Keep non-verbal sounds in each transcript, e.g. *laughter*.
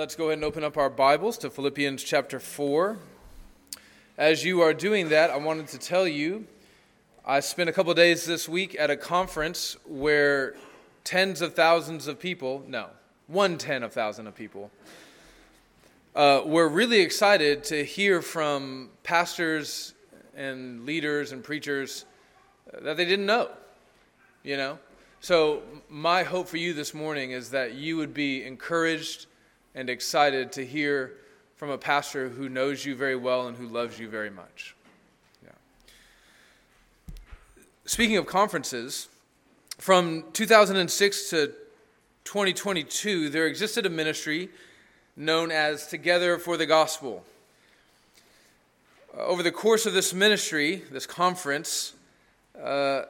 let's go ahead and open up our Bibles to Philippians chapter 4. As you are doing that, I wanted to tell you I spent a couple days this week at a conference where tens of thousands of people, no, one ten of thousand of people, uh, were really excited to hear from pastors and leaders and preachers that they didn't know, you know? So, my hope for you this morning is that you would be encouraged and excited to hear from a pastor who knows you very well and who loves you very much. Yeah. Speaking of conferences, from 2006 to 2022, there existed a ministry known as Together for the Gospel. Over the course of this ministry, this conference, uh,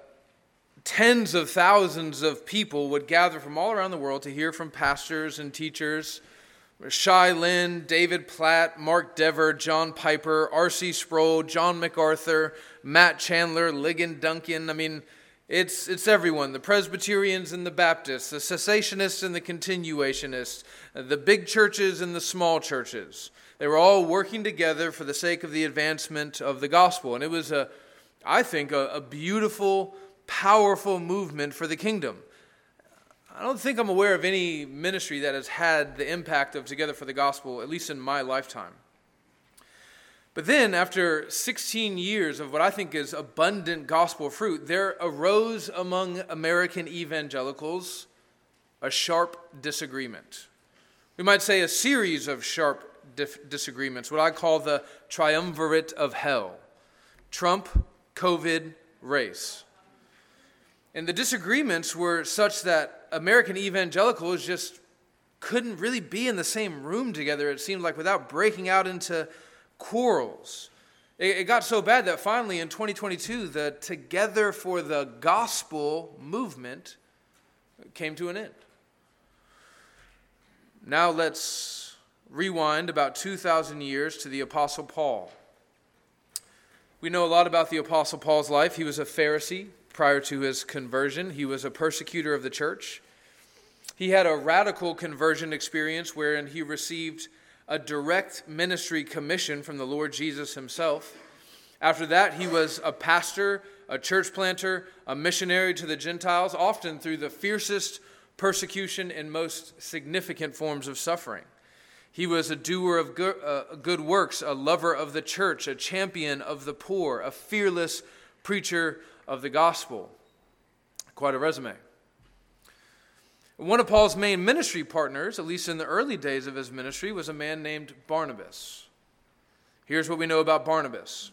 tens of thousands of people would gather from all around the world to hear from pastors and teachers Shai Linne, David Platt, Mark Dever, John Piper, R.C. Sproul, John MacArthur, Matt Chandler, Ligon Duncan. I mean, it's, it's everyone the Presbyterians and the Baptists, the cessationists and the continuationists, the big churches and the small churches. They were all working together for the sake of the advancement of the gospel. And it was, a, I think, a, a beautiful, powerful movement for the kingdom. I don't think I'm aware of any ministry that has had the impact of Together for the Gospel, at least in my lifetime. But then, after 16 years of what I think is abundant gospel fruit, there arose among American evangelicals a sharp disagreement. We might say a series of sharp dif- disagreements, what I call the triumvirate of hell Trump, COVID, race. And the disagreements were such that American evangelicals just couldn't really be in the same room together, it seemed like, without breaking out into quarrels. It, got so bad that finally in 2022, the Together for the Gospel movement came to an end. Now let's rewind about 2,000 years to the Apostle Paul. We know a lot about the Apostle Paul's life. He was a Pharisee, prior to his conversion. He was a persecutor of the church. He had a radical conversion experience wherein he received a direct ministry commission from the Lord Jesus himself. After that, he was a pastor, a church planter, a missionary to the Gentiles, often through the fiercest persecution and most significant forms of suffering. He was a doer of good, uh, good works, a lover of the church, a champion of the poor, a fearless preacher of the gospel. Quite a resume. One of Paul's main ministry partners, at least in the early days of his ministry, was a man named Barnabas. Here's what we know about Barnabas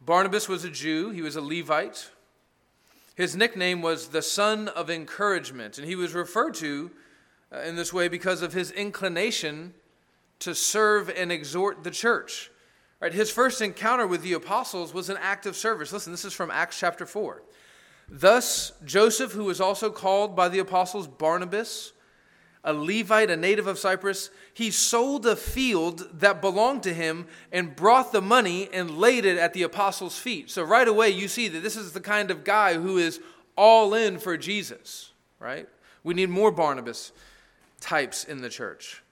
Barnabas was a Jew, he was a Levite. His nickname was the son of encouragement, and he was referred to uh, in this way because of his inclination to serve and exhort the church. Right, his first encounter with the apostles was an act of service. Listen, this is from Acts chapter 4. Thus, Joseph, who was also called by the apostles Barnabas, a Levite, a native of Cyprus, he sold a field that belonged to him and brought the money and laid it at the apostles' feet. So, right away, you see that this is the kind of guy who is all in for Jesus, right? We need more Barnabas types in the church.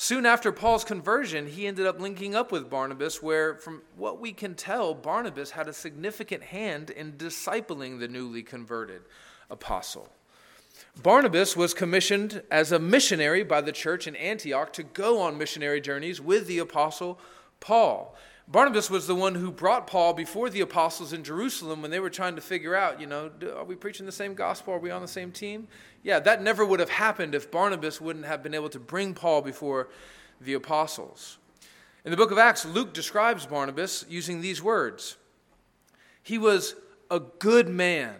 Soon after Paul's conversion, he ended up linking up with Barnabas, where, from what we can tell, Barnabas had a significant hand in discipling the newly converted apostle. Barnabas was commissioned as a missionary by the church in Antioch to go on missionary journeys with the apostle Paul. Barnabas was the one who brought Paul before the apostles in Jerusalem when they were trying to figure out, you know, are we preaching the same gospel? Are we on the same team? Yeah, that never would have happened if Barnabas wouldn't have been able to bring Paul before the apostles. In the book of Acts, Luke describes Barnabas using these words He was a good man,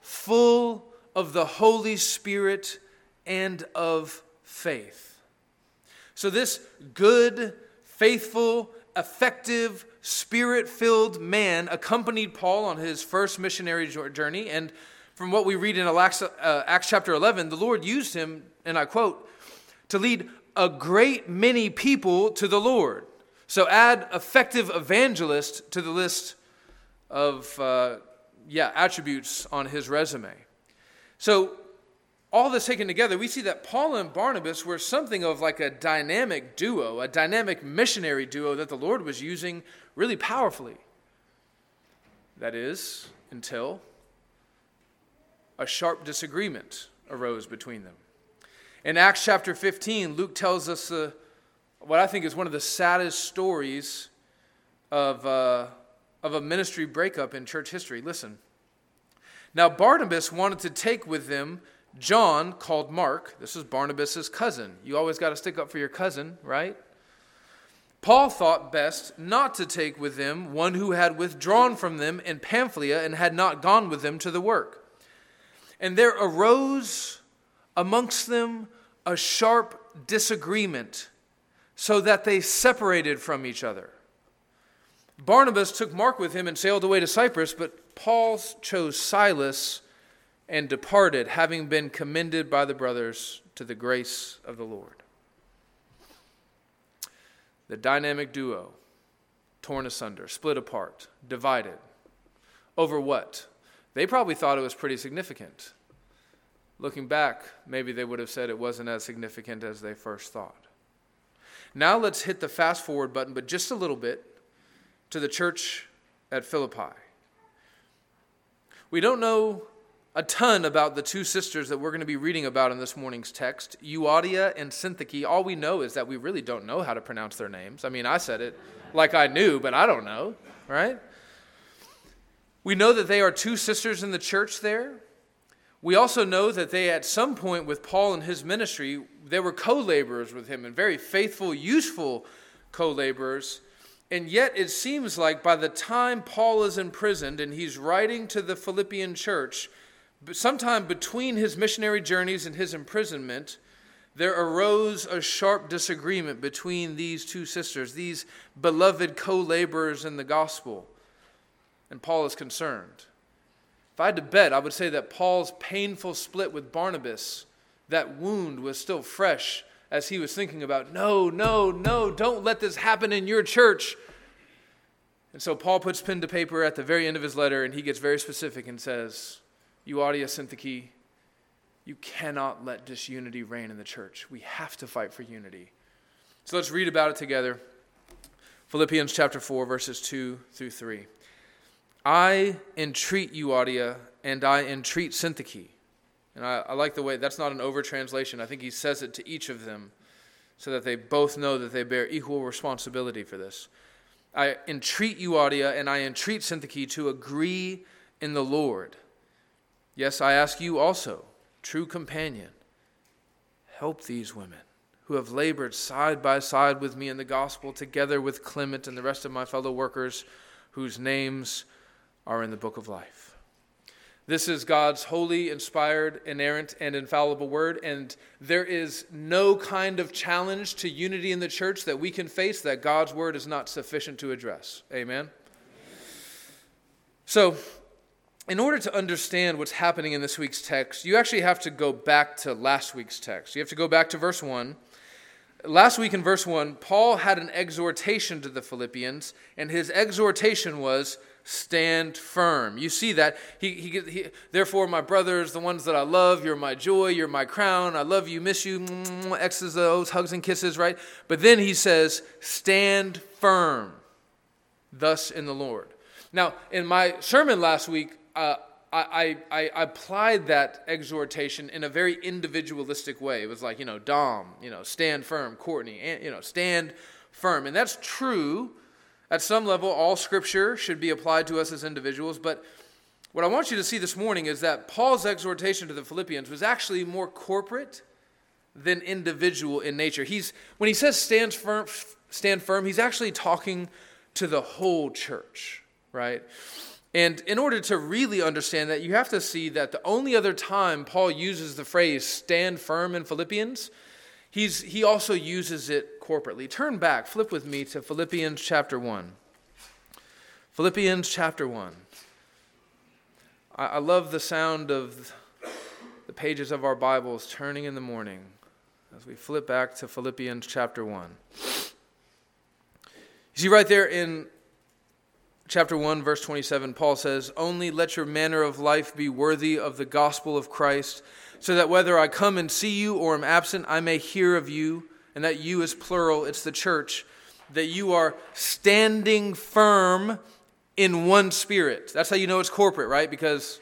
full of the Holy Spirit and of faith. So, this good, faithful, effective, spirit filled man accompanied Paul on his first missionary journey. And from what we read in Acts, uh, Acts chapter 11, the Lord used him, and I quote, to lead a great many people to the Lord. So add effective evangelist to the list of uh, yeah attributes on his resume. So all this taken together, we see that Paul and Barnabas were something of like a dynamic duo, a dynamic missionary duo that the Lord was using really powerfully. That is, until a sharp disagreement arose between them. In Acts chapter 15, Luke tells us uh, what I think is one of the saddest stories of, uh, of a ministry breakup in church history. Listen. Now, Barnabas wanted to take with them John, called Mark. This is Barnabas' cousin. You always got to stick up for your cousin, right? Paul thought best not to take with them one who had withdrawn from them in Pamphylia and had not gone with them to the work. And there arose amongst them a sharp disagreement, so that they separated from each other. Barnabas took Mark with him and sailed away to Cyprus, but Paul chose Silas and departed, having been commended by the brothers to the grace of the Lord. The dynamic duo, torn asunder, split apart, divided. Over what? They probably thought it was pretty significant. Looking back, maybe they would have said it wasn't as significant as they first thought. Now let's hit the fast forward button, but just a little bit, to the church at Philippi. We don't know a ton about the two sisters that we're going to be reading about in this morning's text, Euodia and Syntyche. All we know is that we really don't know how to pronounce their names. I mean, I said it like I knew, but I don't know, right? We know that they are two sisters in the church there. We also know that they, at some point with Paul and his ministry, they were co laborers with him and very faithful, useful co laborers. And yet, it seems like by the time Paul is imprisoned and he's writing to the Philippian church, sometime between his missionary journeys and his imprisonment, there arose a sharp disagreement between these two sisters, these beloved co laborers in the gospel. And Paul is concerned. If I had to bet, I would say that Paul's painful split with Barnabas, that wound was still fresh as he was thinking about, no, no, no, don't let this happen in your church. And so Paul puts pen to paper at the very end of his letter and he gets very specific and says, Euodia Syntyche, you cannot let disunity reign in the church. We have to fight for unity. So let's read about it together. Philippians chapter 4, verses 2 through 3. I entreat you Euodia and I entreat Syntyche. And I, I like the way that's not an over translation. I think he says it to each of them so that they both know that they bear equal responsibility for this. I entreat you Euodia and I entreat Syntyche to agree in the Lord. Yes, I ask you also, true companion, help these women who have labored side by side with me in the gospel, together with Clement and the rest of my fellow workers whose names are in the book of life. This is God's holy, inspired, inerrant, and infallible word, and there is no kind of challenge to unity in the church that we can face that God's word is not sufficient to address. Amen? So, in order to understand what's happening in this week's text, you actually have to go back to last week's text. You have to go back to verse 1. Last week in verse 1, Paul had an exhortation to the Philippians, and his exhortation was stand firm. You see that. He, he, he, Therefore, my brothers, the ones that I love, you're my joy, you're my crown. I love you, miss you, X's, O's, hugs and kisses, right? But then he says, stand firm, thus in the Lord. Now, in my sermon last week, uh, I, I, I, applied that exhortation in a very individualistic way. It was like, you know, Dom, you know, stand firm, Courtney, you know, stand firm. And that's true. At some level, all scripture should be applied to us as individuals. But what I want you to see this morning is that Paul's exhortation to the Philippians was actually more corporate than individual in nature. He's, when he says stand firm, stand firm, he's actually talking to the whole church, right? And in order to really understand that, you have to see that the only other time Paul uses the phrase stand firm in Philippians, he's, he also uses it corporately. Turn back, flip with me to Philippians chapter 1. Philippians chapter 1. I, I love the sound of the pages of our Bibles turning in the morning as we flip back to Philippians chapter 1. You see, right there in chapter 1 verse 27 Paul says, "Only let your manner of life be worthy of the gospel of Christ, so that whether I come and see you or am absent, I may hear of you." And that you is plural, it's the church, that you are standing firm in one spirit. That's how you know it's corporate, right? Because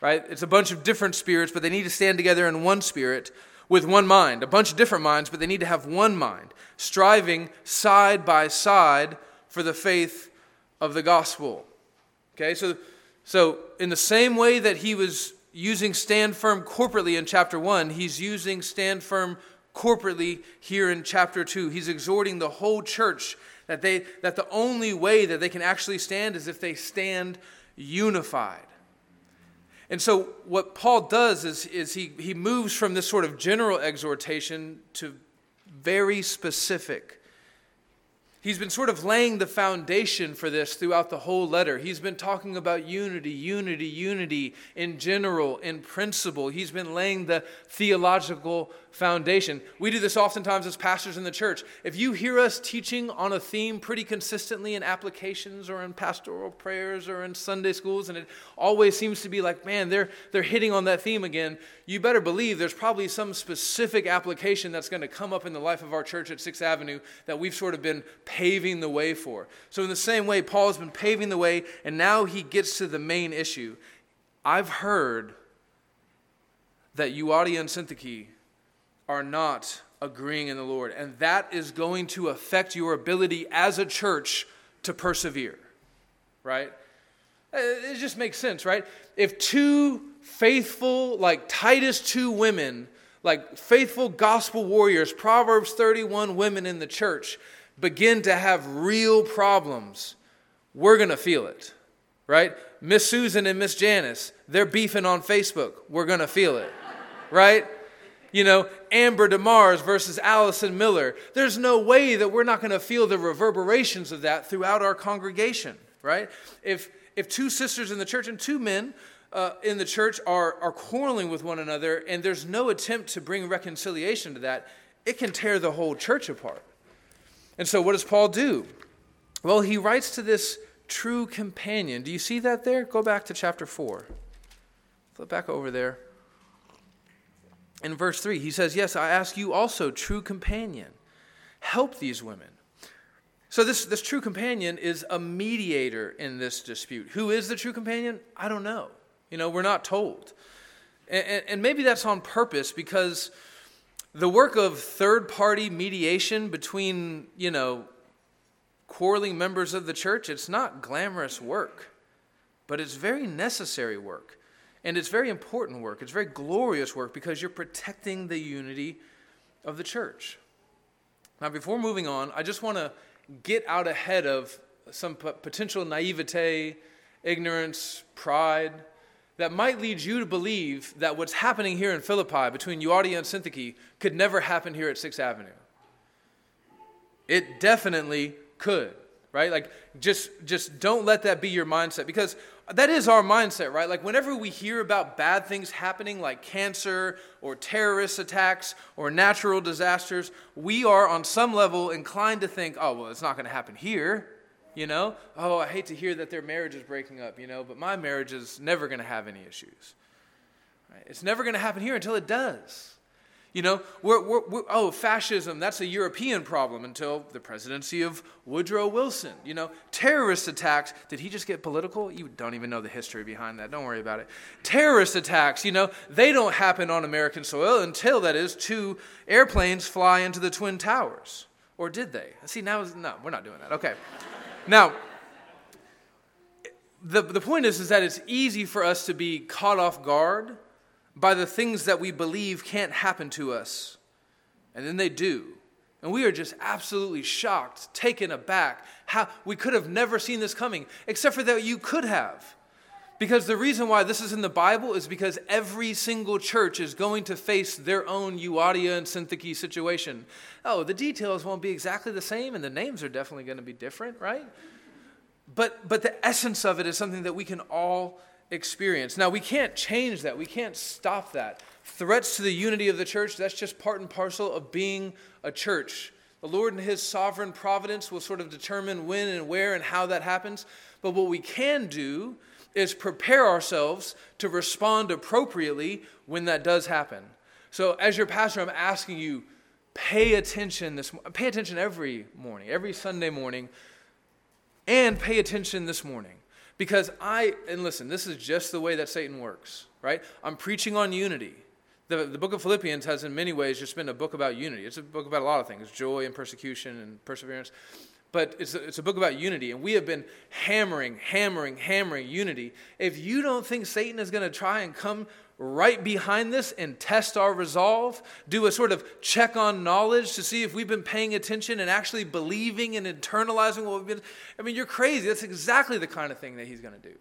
right, it's a bunch of different spirits, but they need to stand together in one spirit with one mind. A bunch of different minds, but they need to have one mind, striving side by side for the faith of the gospel. Okay, so, so in the same way that he was using stand firm corporately in chapter 1, he's using stand firm corporately here in chapter 2. He's exhorting the whole church that, they, that the only way that they can actually stand is if they stand unified. And so, what Paul does is, is he, he moves from this sort of general exhortation to very specific He's been sort of laying the foundation for this throughout the whole letter. He's been talking about unity, unity, unity in general, in principle. He's been laying the theological foundation. We do this oftentimes as pastors in the church. If you hear us teaching on a theme pretty consistently in applications or in pastoral prayers or in Sunday schools, and it always seems to be like, man, they're, they're hitting on that theme again, you better believe there's probably some specific application that's going to come up in the life of our church at Sixth Avenue that we've sort of been paving the way for. So, in the same way, Paul has been paving the way, and now he gets to the main issue. I've heard that Euodia and Syntyche are not agreeing in the Lord, and that is going to affect your ability as a church to persevere, right? Uh, it just makes sense, right? If two faithful, like Titus 2 women, like faithful gospel warriors, Proverbs 31 women in the church, begin to have real problems, we're going to feel it, right? Miss Susan and Miss Janice, they're beefing on Facebook. We're going to feel it, right? You know, Amber DeMars versus Allison Miller. There's no way that we're not going to feel the reverberations of that throughout our congregation, right? If, if two sisters in the church and two men uh, in the church are, are quarreling with one another and there's no attempt to bring reconciliation to that, it can tear the whole church apart. And so, what does Paul do? Well, he writes to this true companion. Do you see that there? Go back to chapter 4. Flip back over there. In verse 3, he says, Yes, I ask you also, true companion, help these women. So, this, this true companion is a mediator in this dispute. Who is the true companion? I don't know. You know, we're not told. And, and maybe that's on purpose because the work of third party mediation between, you know, quarreling members of the church, it's not glamorous work, but it's very necessary work. And it's very important work. It's very glorious work because you're protecting the unity of the church. Now, before moving on, I just want to get out ahead of some potential naivete, ignorance, pride that might lead you to believe that what's happening here in Philippi between Euodia and Syntyche could never happen here at Sixth Avenue. It definitely could, right? Like, just, just don't let that be your mindset because that is our mindset, right? Like, whenever we hear about bad things happening, like cancer or terrorist attacks or natural disasters, we are on some level inclined to think, oh, well, it's not going to happen here. You know, oh, I hate to hear that their marriage is breaking up, you know, but my marriage is never going to have any issues. Right? It's never going to happen here until it does. You know, we're, we're, we're, oh, fascism, that's a European problem until the presidency of Woodrow Wilson. You know, terrorist attacks, did he just get political? You don't even know the history behind that. Don't worry about it. Terrorist attacks, you know, they don't happen on American soil until, that is, two airplanes fly into the Twin Towers. Or did they? See, now, no, we're not doing that. Okay. Now, the, the point is, is that it's easy for us to be caught off guard by the things that we believe can't happen to us. And then they do. And we are just absolutely shocked, taken aback. How we could have never seen this coming, except for that you could have. Because the reason why this is in the Bible is because every single church is going to face their own Euodia and Syntyche situation. Oh, the details won't be exactly the same, and the names are definitely going to be different, right? But, but the essence of it is something that we can all experience. Now, we can't change that, we can't stop that. Threats to the unity of the church, that's just part and parcel of being a church. The Lord, and His sovereign providence, will sort of determine when and where and how that happens. But what we can do is prepare ourselves to respond appropriately when that does happen. So, as your pastor, I'm asking you, pay attention this pay attention every morning, every Sunday morning, and pay attention this morning. Because I, and listen, this is just the way that Satan works, right? I'm preaching on unity. The, the book of Philippians has, in many ways, just been a book about unity. It's a book about a lot of things joy and persecution and perseverance but it's a, it's a book about unity and we have been hammering hammering hammering unity. If you don't think satan is going to try and come right behind this and test our resolve do a sort of check on knowledge to see if we've been paying attention and actually believing and internalizing what we've been i mean you're crazy. That's exactly the kind of thing that he's going to do.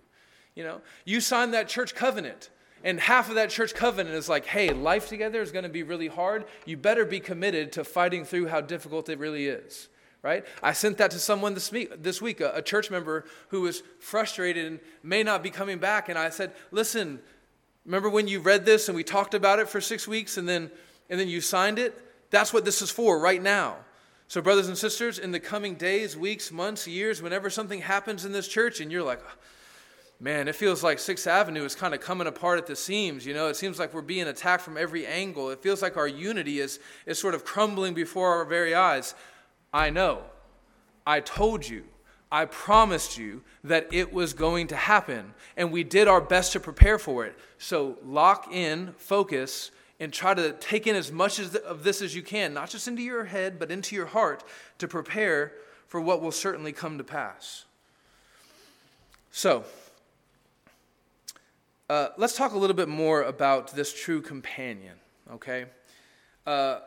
You know you signed that church covenant and half of that church covenant is like, hey, life together is going to be really hard. You better be committed to fighting through how difficult it really is right? I sent that to someone this week, this week a, a, church member who was frustrated and may not be coming back. And I said, listen, remember when you read this and we talked about it for six weeks and then, and then you signed it? That's what this is for right now. So, brothers and sisters, in the coming days, weeks, months, years, whenever something happens in this church and you're like, man, it feels like Sixth Avenue is kind of coming apart at the seams. You know, it seems like we're being attacked from every angle. It feels like our unity is, is sort of crumbling before our very eyes. I know. I told you. I promised you that it was going to happen, and we did our best to prepare for it. So lock in, focus, and try to take in as much of this as you can, not just into your head, but into your heart, to prepare for what will certainly come to pass. So, uh, let's talk a little bit more about this true companion, okay? Uh,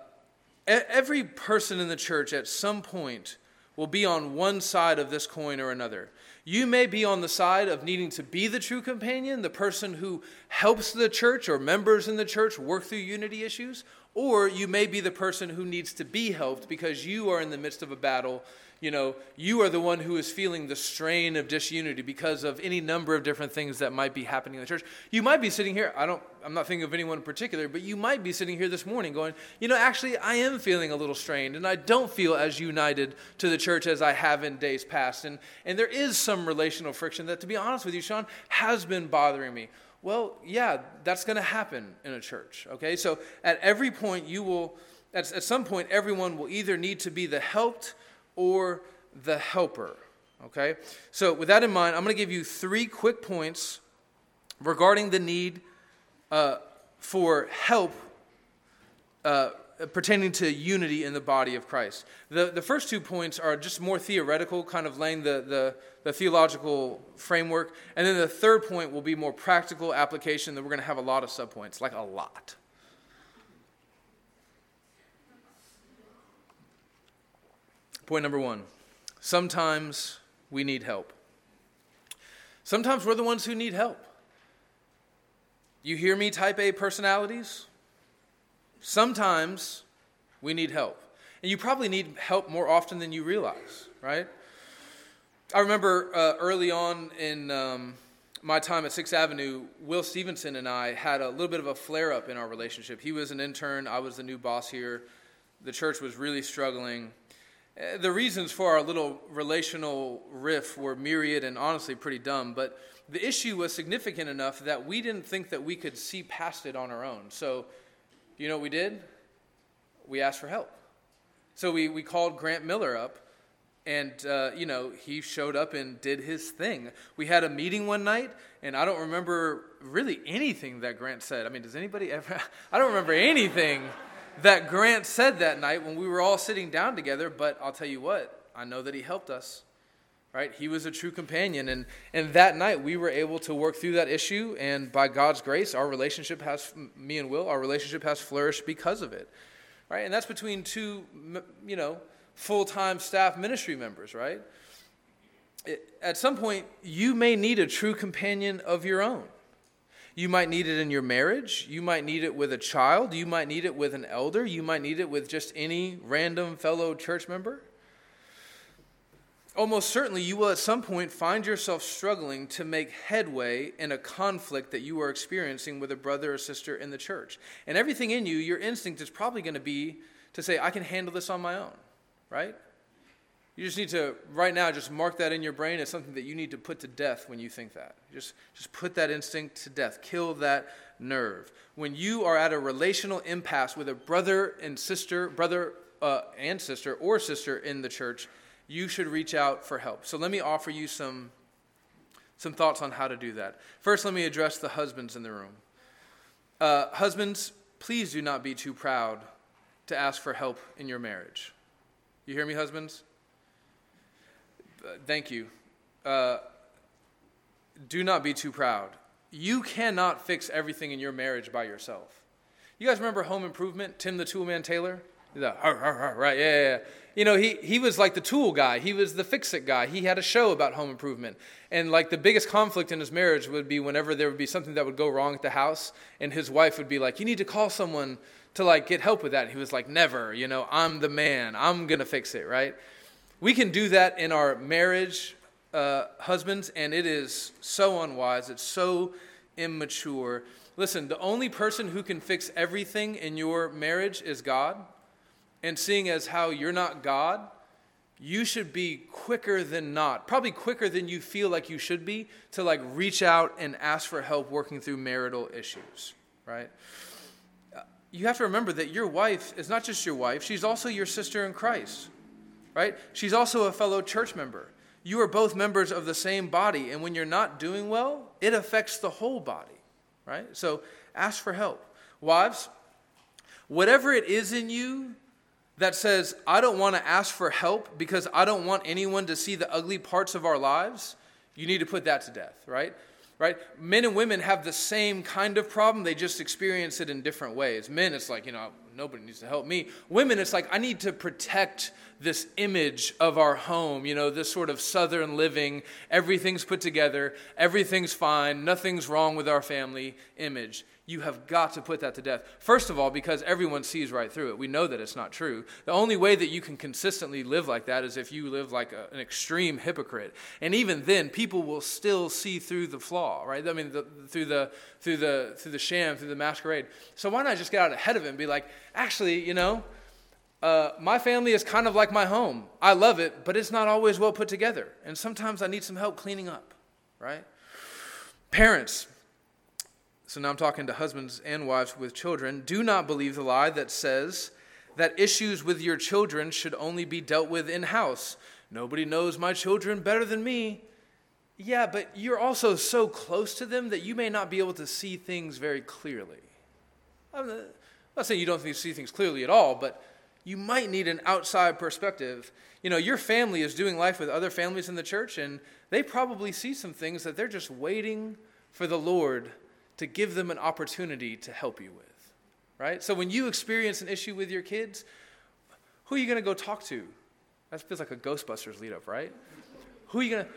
Every person in the church at some point will be on one side of this coin or another. You may be on the side of needing to be the true companion, the person who helps the church or members in the church work through unity issues, or you may be the person who needs to be helped because you are in the midst of a battle you know, you are the one who is feeling the strain of disunity because of any number of different things that might be happening in the church. You might be sitting here, I don't, I'm not thinking of anyone in particular, but you might be sitting here this morning going, you know, actually, I am feeling a little strained and I don't feel as united to the church as I have in days past. And, and there is some relational friction that, to be honest with you, Sean, has been bothering me. Well, yeah, that's going to happen in a church, okay? So at every point, you will, at, at some point, everyone will either need to be the helped or the helper. Okay? So, with that in mind, I'm going to give you three quick points regarding the need uh, for help uh, pertaining to unity in the body of Christ. The, the first two points are just more theoretical, kind of laying the, the, the theological framework. And then the third point will be more practical application that we're going to have a lot of subpoints, like a lot. Point number one sometimes we need help. Sometimes we're the ones who need help. You hear me, type A personalities? Sometimes we need help. And you probably need help more often than you realize, right? I remember uh, early on in um, my time at Sixth Avenue, Will Stevenson and I had a little bit of a flare up in our relationship. He was an intern, I was the new boss here. The church was really struggling. Uh, the reasons for our little relational riff were myriad and honestly pretty dumb, but the issue was significant enough that we didn't think that we could see past it on our own. So, you know what we did? We asked for help. So we, we called Grant Miller up, and, uh, you know, he showed up and did his thing. We had a meeting one night, and I don't remember really anything that Grant said. I mean, does anybody ever? *laughs* I don't remember anything that Grant said that night when we were all sitting down together, but I'll tell you what, I know that he helped us. Right? He was a true companion. And, and that night we were able to work through that issue. And by God's grace, our relationship has, me and Will, our relationship has flourished because of it. Right? And that's between two, you know, full time staff ministry members, right? It, at some point, you may need a true companion of your own. You might need it in your marriage. You might need it with a child. You might need it with an elder. You might need it with just any random fellow church member. Almost certainly, you will at some point find yourself struggling to make headway in a conflict that you are experiencing with a brother or sister in the church. And everything in you, your instinct is probably going to be to say, I can handle this on my own right? You just need to, right now, just mark that in your brain as something that you need to put to death when you think that. Just, just put that instinct to death. Kill that nerve. When you are at a relational impasse with a brother and sister, brother uh, and sister, or sister in the church, you should reach out for help. So let me offer you some, some thoughts on how to do that. First, let me address the husbands in the room. Uh, husbands, please do not be too proud to ask for help in your marriage. You hear me, husbands? Thank you. Uh, do not be too proud. You cannot fix everything in your marriage by yourself. You guys remember Home Improvement, Tim the Tool Man Taylor? The, right, yeah, yeah. You know, he, he was like the tool guy. He was the fix it guy. He had a show about home improvement. And like the biggest conflict in his marriage would be whenever there would be something that would go wrong at the house, and his wife would be like, You need to call someone to like get help with that. He was like, Never, you know, I'm the man. I'm going to fix it, right? We can do that in our marriage, uh, husbands, and it is so unwise. It's so immature. Listen, the only person who can fix everything in your marriage is God. And seeing as how you're not God, you should be quicker than not, probably quicker than you feel like you should be, to like reach out and ask for help working through marital issues, right? You have to remember that your wife is not just your wife, she's also your sister in Christ right? She's also a fellow church member. You are both members of the same body, and when you're not doing well, it affects the whole body, right? So ask for help. Wives, whatever it is in you that says, I don't want to ask for help because I don't want anyone to see the ugly parts of our lives, you need to put that to death, right? Right? Men and women have the same kind of problem, they just experience it in different ways. Men, it's like, you know, nobody needs to help me. Women, it's like, I need to protect this image of our home, you know, this sort of southern living, everything's put together, everything's fine, nothing's wrong with our family image. You have got to put that to death. First of all, because everyone sees right through it. We know that it's not true. The only way that you can consistently live like that is if you live like a, an extreme hypocrite. And even then, people will still see through the flaw, right? I mean, the, through the through the through the sham, through the masquerade. So why not just get out ahead of it and be like, actually, you know, uh, my family is kind of like my home. I love it, but it's not always well put together. And sometimes I need some help cleaning up, right? Parents, so now I'm talking to husbands and wives with children, do not believe the lie that says that issues with your children should only be dealt with in house. Nobody knows my children better than me. Yeah, but you're also so close to them that you may not be able to see things very clearly. I'm not saying you don't see things clearly at all, but you might need an outside perspective. You know, your family is doing life with other families in the church, and they probably see some things that they're just waiting for the Lord to give them an opportunity to help you with. Right? So when you experience an issue with your kids, who are you going to go talk to? That feels like a Ghostbusters lead up, right? Who are you going to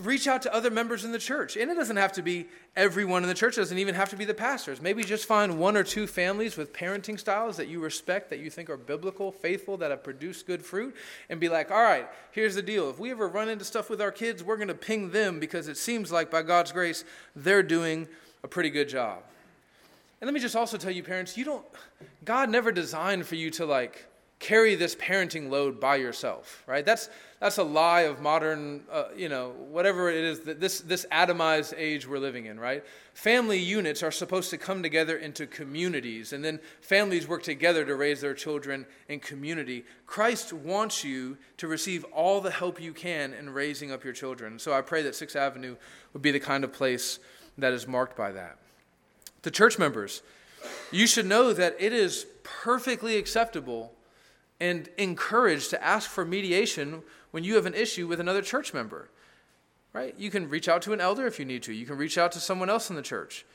reach out to other members in the church. And it doesn't have to be everyone in the church, it doesn't even have to be the pastors. Maybe just find one or two families with parenting styles that you respect, that you think are biblical, faithful, that have produced good fruit, and be like, all right, here's the deal. If we ever run into stuff with our kids, we're going to ping them because it seems like by God's grace, they're doing a pretty good job. And let me just also tell you, parents, you don't, God never designed for you to like, carry this parenting load by yourself, right? That's, that's a lie of modern, uh, you know, whatever it is, that this, this atomized age we're living in, right? Family units are supposed to come together into communities, and then families work together to raise their children in community. Christ wants you to receive all the help you can in raising up your children. So I pray that Sixth Avenue would be the kind of place that is marked by that. To church members, you should know that it is perfectly acceptable and encouraged to ask for mediation when you have an issue with another church member. Right? You can reach out to an elder if you need to. You can reach out to someone else in the church.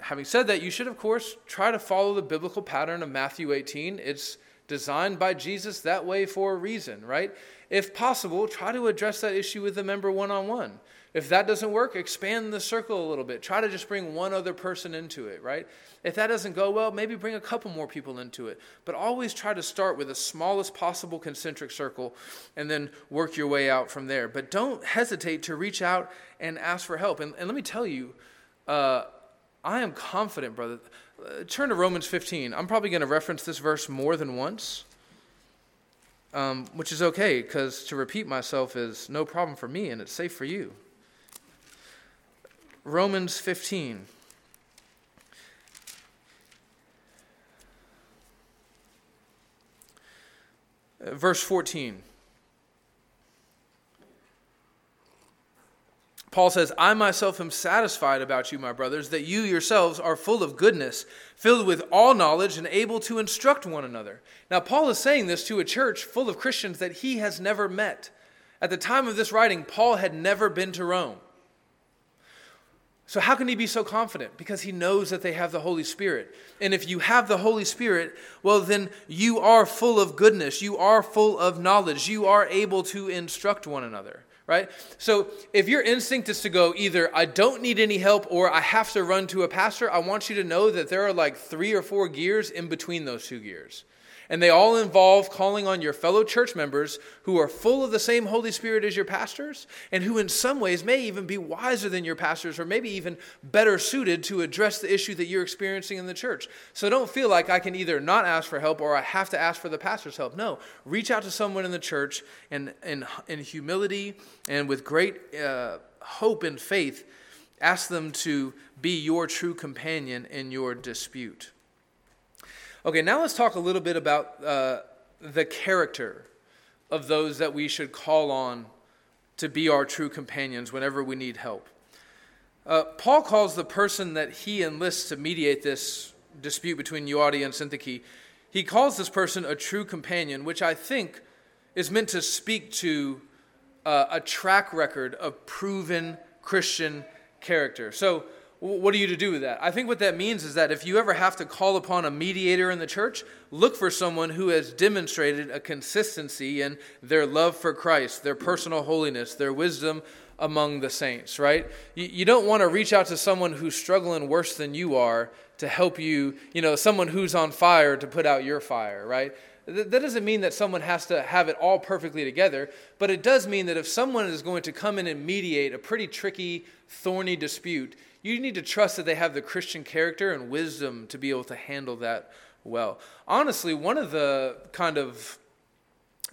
Having said that, you should, of course, try to follow the biblical pattern of Matthew 18. It's designed by Jesus that way for a reason, right? If possible, try to address that issue with the member one on one. If that doesn't work, expand the circle a little bit. Try to just bring one other person into it, right? If that doesn't go well, maybe bring a couple more people into it. But always try to start with the smallest possible concentric circle and then work your way out from there. But don't hesitate to reach out and ask for help. And, and let me tell you, uh, I am confident, brother. Uh, turn to Romans 15. I'm probably going to reference this verse more than once. um, which is okay because to repeat myself is no problem for me and it's safe for you. Romans 15. Uh, verse 14. Paul says, I myself am satisfied about you, my brothers, that you yourselves are full of goodness, filled with all knowledge, and able to instruct one another. Now, Paul is saying this to a church full of Christians that he has never met. At the time of this writing, Paul had never been to Rome. So, how can he be so confident? Because he knows that they have the Holy Spirit. And if you have the Holy Spirit, well, then you are full of goodness. You are full of knowledge. You are able to instruct one another right? So if your instinct is to go either I don't need any help or I have to run to a pastor, I want you to know that there are like three or four gears in between those two gears. And they all involve calling on your fellow church members who are full of the same Holy Spirit as your pastors and who, in some ways, may even be wiser than your pastors or maybe even better suited to address the issue that you're experiencing in the church. So don't feel like I can either not ask for help or I have to ask for the pastor's help. No, reach out to someone in the church and in, humility and with great uh, hope and faith, ask them to be your true companion in your dispute. Okay, now let's talk a little bit about uh, the character of those that we should call on to be our true companions whenever we need help. Uh, Paul calls the person that he enlists to mediate this dispute between Euodia and Syntyche, he calls this person a true companion, which I think is meant to speak to uh, a track record of proven Christian character. So, what are you to do with that? I think what that means is that if you ever have to call upon a mediator in the church, look for someone who has demonstrated a consistency in their love for Christ, their personal holiness, their wisdom among the saints, right? You, don't want to reach out to someone who's struggling worse than you are to help you, you know, someone who's on fire to put out your fire, right? That doesn't mean that someone has to have it all perfectly together, but it does mean that if someone is going to come in and mediate a pretty tricky, thorny dispute, you need to trust that they have the Christian character and wisdom to be able to handle that well. Honestly, one of the kind of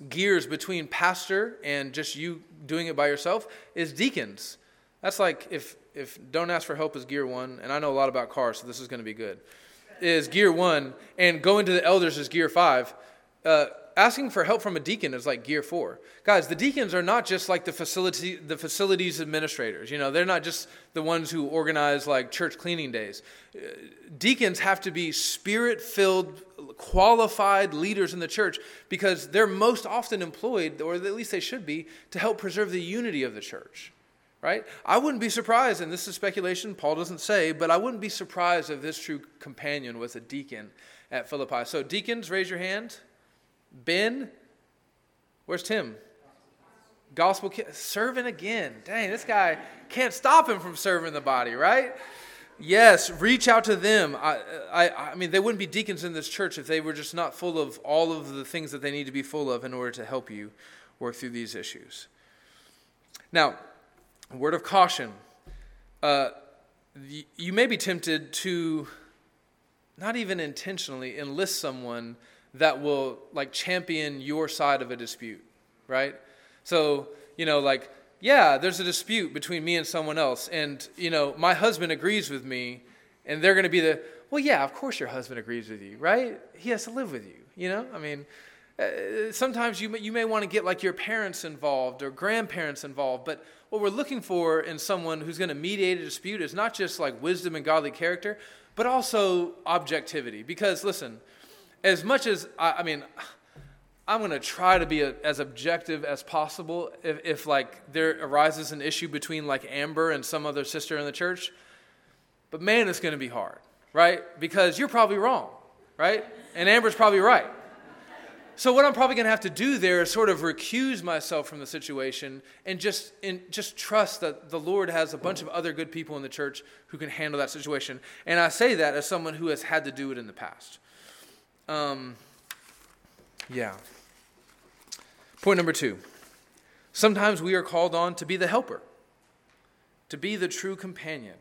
gears between pastor and just you doing it by yourself is deacons. That's like if if don't ask for help is gear one, and I know a lot about cars, so this is going to be good. Is gear one, and going to the elders is gear five. Uh, asking for help from a deacon is like gear four. Guys, the deacons are not just like the facility the facilities administrators. You know, they're not just the ones who organize like church cleaning days. Deacons have to be spirit-filled, qualified leaders in the church because they're most often employed, or at least they should be, to help preserve the unity of the church. Right? I wouldn't be surprised, and this is speculation, Paul doesn't say, but I wouldn't be surprised if this true companion was a deacon at Philippi. So, deacons, raise your hand. Ben, where's Tim? Gospel serving again. Dang, this guy can't stop him from serving the body, right? Yes, reach out to them. I, I, I mean, they wouldn't be deacons in this church if they were just not full of all of the things that they need to be full of in order to help you work through these issues. Now, word of caution. Uh, you may be tempted to, not even intentionally, enlist someone that will like champion your side of a dispute, right? So, you know, like, yeah, there's a dispute between me and someone else, and, you know, my husband agrees with me, and they're going to be the, well, yeah, of course your husband agrees with you, right? He has to live with you, you know? I mean, uh, sometimes you may, you may want to get like your parents involved or grandparents involved, but what we're looking for in someone who's going to mediate a dispute is not just like wisdom and godly character, but also objectivity. Because listen, as much as, I, I mean, I'm going to try to be a, as objective as possible if, if, like, there arises an issue between, like, Amber and some other sister in the church. But man, it's going to be hard, right? Because you're probably wrong, right? And Amber's probably right. So what I'm probably going to have to do there is sort of recuse myself from the situation and just and just trust that the Lord has a bunch of other good people in the church who can handle that situation. And I say that as someone who has had to do it in the past. Um, yeah. Point number two. Sometimes we are called on to be the helper, to be the true companion.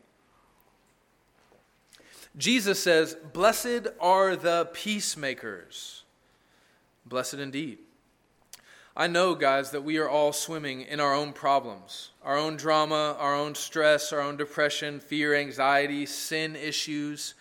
Jesus says, Blessed are the peacemakers. Blessed indeed. I know, guys, that we are all swimming in our own problems, our own drama, our own stress, our own depression, fear, anxiety, sin issues.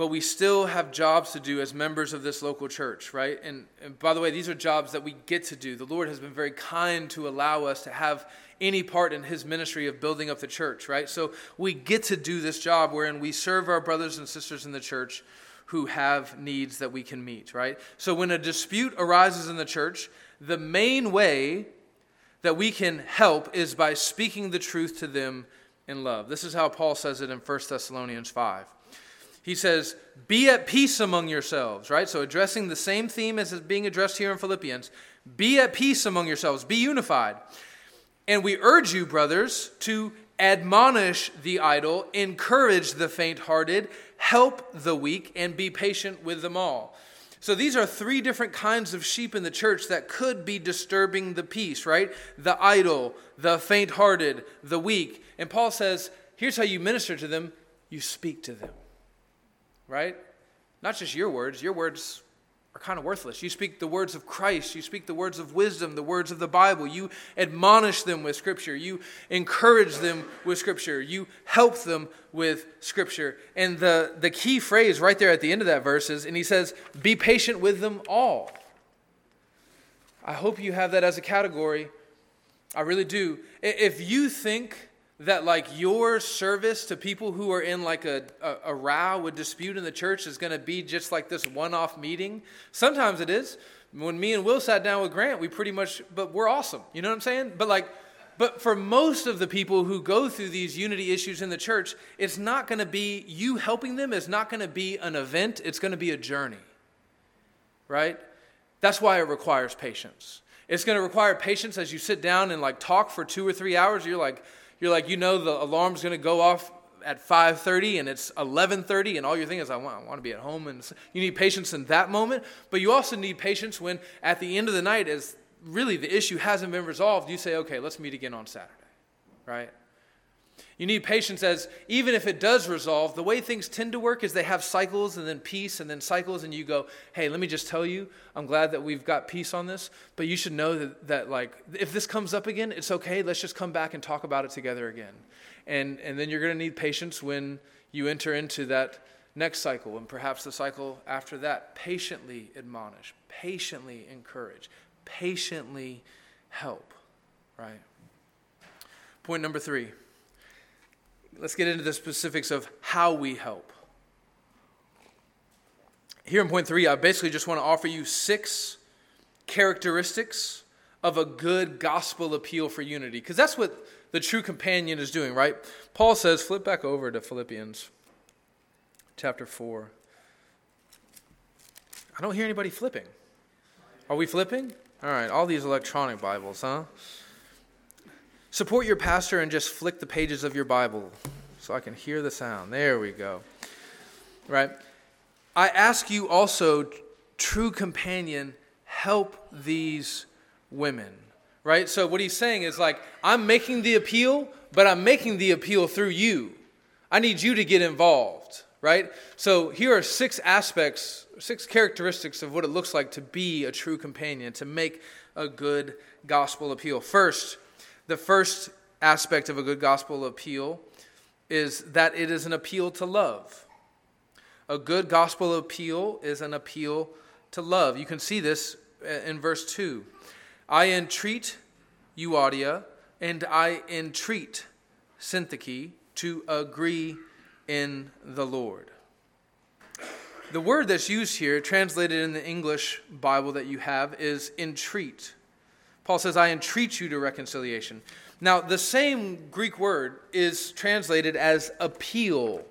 But we still have jobs to do as members of this local church, right? And, and by the way, these are jobs that we get to do. The Lord has been very kind to allow us to have any part in his ministry of building up the church, right? So we get to do this job wherein we serve our brothers and sisters in the church who have needs that we can meet, right? So when a dispute arises in the church, the main way that we can help is by speaking the truth to them in love. This is how Paul says it in 1 Thessalonians 5. He says, Be at peace among yourselves, right? So addressing the same theme as is being addressed here in Philippians. Be at peace among yourselves, be unified. And we urge you, brothers, to admonish the idle, encourage the faint hearted, help the weak, and be patient with them all. So these are three different kinds of sheep in the church that could be disturbing the peace, right? The idle, the faint hearted, the weak. And Paul says, here's how you minister to them you speak to them, right? Not just your words, your words are kind of worthless. You speak the words of Christ, you speak the words of wisdom, the words of the Bible. You admonish them with Scripture, you encourage them with Scripture, you help them with Scripture. And the, the key phrase right there at the end of that verse is, and he says, Be patient with them all. I hope you have that as a category. I really do. If you think that like your service to people who are in like a, a, a row, a dispute in the church is going to be just like this one-off meeting. Sometimes it is. When me and Will sat down with Grant, we pretty much, but we're awesome. You know what I'm saying? But like, but for most of the people who go through these unity issues in the church, it's not going to be you helping them. It's not going to be an event. It's going to be a journey. Right? That's why it requires patience. It's going to require patience as you sit down and like talk for two or three hours. You're like, you're like, you know, the alarm's going to go off at 5.30 and it's 11.30 and all you're thinking is I want, I want to be at home. And you need patience in that moment but you also need patience when at the end of the night as really the issue hasn't been resolved you say okay let's meet again on saturday. Right you need patience as even if it does resolve, the way things tend to work is they have cycles and then peace and then cycles, and you go, hey, let me just tell you, I'm glad that we've got peace on this, but you should know that, that like, if this comes up again, it's okay. Let's just come back and talk about it together again. And, and then you're going to need patience when you enter into that next cycle and perhaps the cycle after that. Patiently admonish, patiently encourage, patiently help, right? Point number three let's get into the specifics of how we help. Here in point three, I basically just want to offer you six characteristics of a good gospel appeal for unity, because that's what the true companion is doing, right? Paul says, flip back over to Philippians chapter 4. I don't hear anybody flipping. Are we flipping? All right, all these electronic Bibles, huh? Support your pastor and just flick the pages of your Bible so I can hear the sound. There we go. Right? I ask you also, true companion, help these women. Right? So what he's saying is like, I'm making the appeal, but I'm making the appeal through you. I need you to get involved. Right? So here are six aspects, six characteristics of what it looks like to be a true companion, to make a good gospel appeal. First, the first aspect of a good gospel appeal is that it is an appeal to love. A good gospel appeal is an appeal to love. You can see this uh, in verse 2. I entreat Euodia and I entreat Syntyche to agree in the Lord. The word that's used here, translated in the English Bible that you have, is entreat. Paul says, I entreat you to reconciliation. Now, the same Greek word is translated as appeal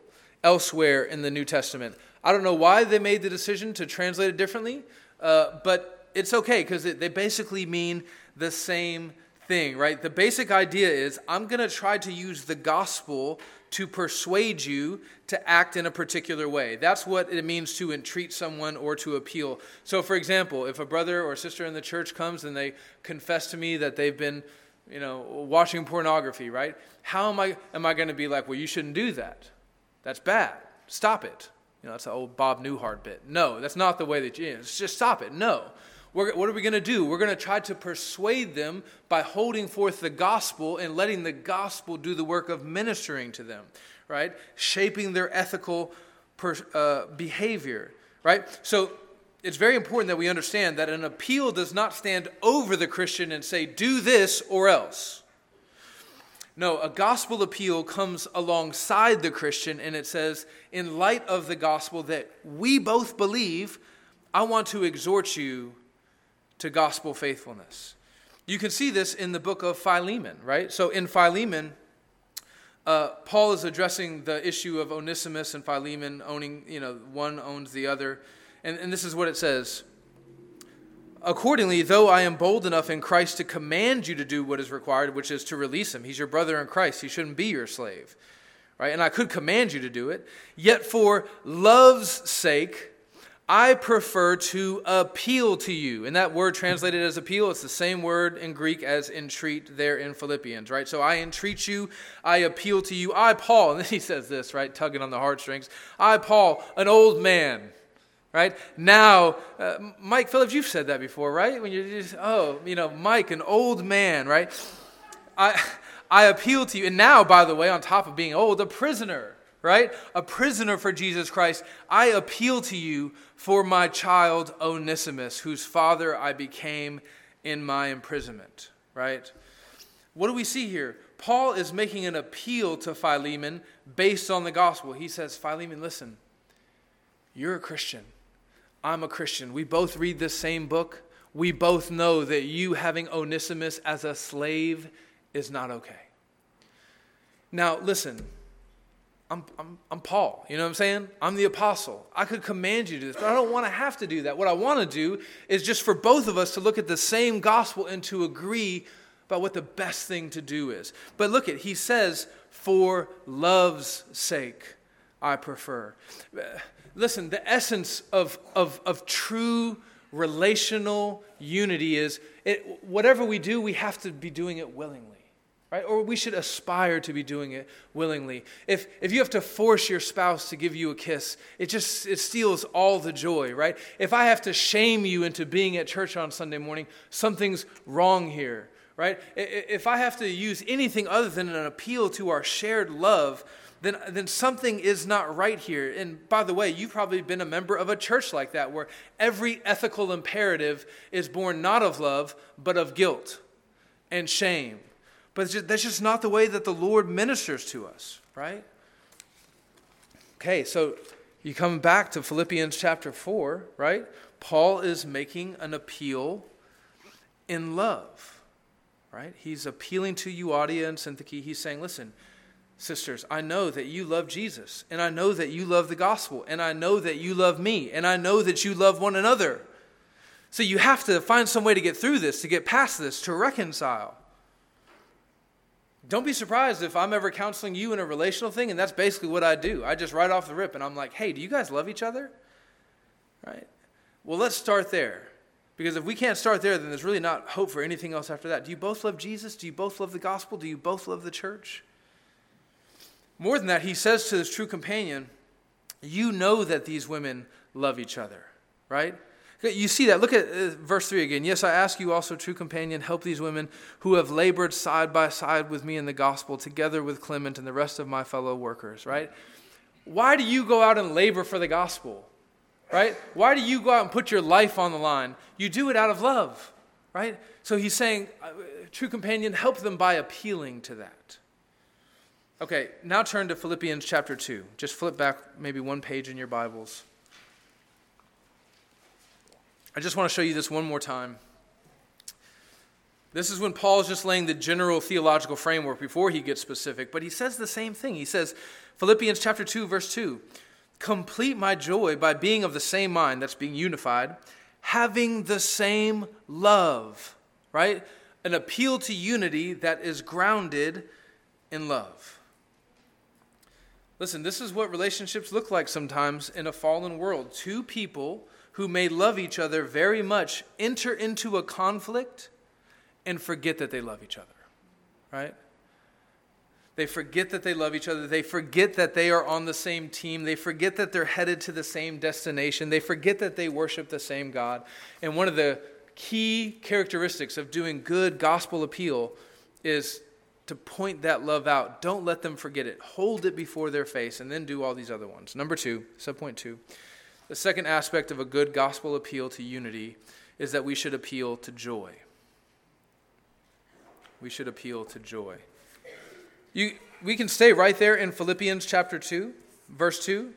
elsewhere in the New Testament. I don't know why they made the decision to translate it differently, uh, but it's okay because they basically mean the same thing, right? The basic idea is I'm going to try to use the gospel to persuade you to act in a particular way. That's what it means to entreat someone or to appeal. So, for example, if a brother or sister in the church comes and they confess to me that they've been, you know, watching pornography, right? How am I am I going to be like, well, you shouldn't do that? That's bad. Stop it. You know, that's the old Bob Newhart bit. No, that's not the way that you. Just stop it. No. We're, what are we going to do? We're going to try to persuade them by holding forth the gospel and letting the gospel do the work of ministering to them, right? Shaping their ethical per, uh, behavior, right? So it's very important that we understand that an appeal does not stand over the Christian and say, do this or else. No, a gospel appeal comes alongside the Christian and it says, in light of the gospel that we both believe, I want to exhort you to gospel faithfulness. You can see this in the book of Philemon, right? So in Philemon, uh, Paul is addressing the issue of Onesimus and Philemon owning, you know, one owns the other. And, and this is what it says Accordingly, though I am bold enough in Christ to command you to do what is required, which is to release him, he's your brother in Christ, he shouldn't be your slave. Right? And I could command you to do it, yet for love's sake, I prefer to appeal to you. And that word translated as appeal, it's the same word in Greek as entreat there in Philippians, right? So I entreat you, I appeal to you. I, Paul, *laughs* and then he says this, right? Tugging on the heartstrings. I, Paul, an old man right? Now, uh, Mike Phillips, you've said that before, right? When you're just, oh, you know, Mike, an old man, right? I, I appeal to you. And now, by the way, on top of being old, a prisoner, right? A prisoner for Jesus Christ. I appeal to you for my child Onesimus, whose father I became in my imprisonment, right? What do we see here? Paul is making an appeal to Philemon based on the gospel. He says, Philemon, listen, you're a Christian. I'm a Christian. We both read this same book. We both know that you having Onesimus as a slave is not okay. Now, listen, I'm, I'm, I'm Paul. You know what I'm saying? I'm the apostle. I could command you to do this, but I don't want to have to do that. What I want to do is just for both of us to look at the same gospel and to agree about what the best thing to do is. But look at, he says, for love's sake, I prefer. Listen, the essence of, of, of true relational unity is it, whatever we do, we have to be doing it willingly. Right? Or we should aspire to be doing it willingly. If, if you have to force your spouse to give you a kiss, it just it steals all the joy, right? If I have to shame you into being at church on Sunday morning, something's wrong here, right? If I have to use anything other than an appeal to our shared love, then, then something is not right here. And by the way, you've probably been a member of a church like that where every ethical imperative is born not of love, but of guilt and shame. But just, that's just not the way that the Lord ministers to us, right? Okay, so you come back to Philippians chapter 4, right? Paul is making an appeal in love, right? He's appealing to you, audience, and He's saying, listen, sisters, I know that you love Jesus, and I know that you love the gospel, and I know that you love me, and I know that you love one another. So you have to find some way to get through this, to get past this, to reconcile. Don't be surprised if I'm ever counseling you in a relational thing, and that's basically what I do. I just right off the rip, and I'm like, hey, do you guys love each other? Right? Well, let's start there. Because if we can't start there, then there's really not hope for anything else after that. Do you both love Jesus? Do you both love the gospel? Do you both love the church? More than that, he says to his true companion, You know that these women love each other, right? You see that. Look at uh, verse 3 again. Yes, I ask you also, true companion, help these women who have labored side by side with me in the gospel, together with Clement and the rest of my fellow workers, right? Why do you go out and labor for the gospel, right? Why do you go out and put your life on the line? You do it out of love, right? So he's saying, uh, true companion, help them by appealing to that. Okay, now turn to Philippians chapter 2. Just flip back maybe one page in your Bibles. I just want to show you this one more time. This is when Paul is just laying the general theological framework before he gets specific, but he says the same thing. He says, Philippians chapter 2, verse 2 Complete my joy by being of the same mind, that's being unified, having the same love, right? An appeal to unity that is grounded in love. Listen, this is what relationships look like sometimes in a fallen world. Two people who may love each other very much enter into a conflict and forget that they love each other, right? They forget that they love each other. They forget that they are on the same team. They forget that they're headed to the same destination. They forget that they worship the same God. And one of the key characteristics of doing good gospel appeal is to point that love out. Don't let them forget it. Hold it before their face and then do all these other ones. Number two, subpoint two. The second aspect of a good gospel appeal to unity is that we should appeal to joy. We should appeal to joy. You, we can stay right there in Philippians chapter 2, verse 2.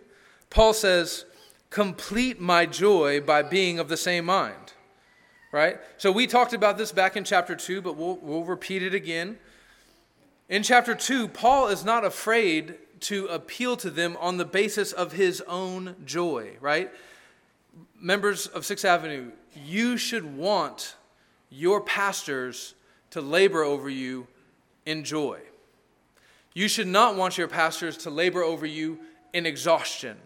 Paul says, Complete my joy by being of the same mind. Right? So we talked about this back in chapter 2, but we'll, we'll repeat it again. In chapter 2, Paul is not afraid to appeal to them on the basis of his own joy, right? Members of Sixth Avenue, you should want your pastors to labor over you in joy. You should not want your pastors to labor over you in exhaustion.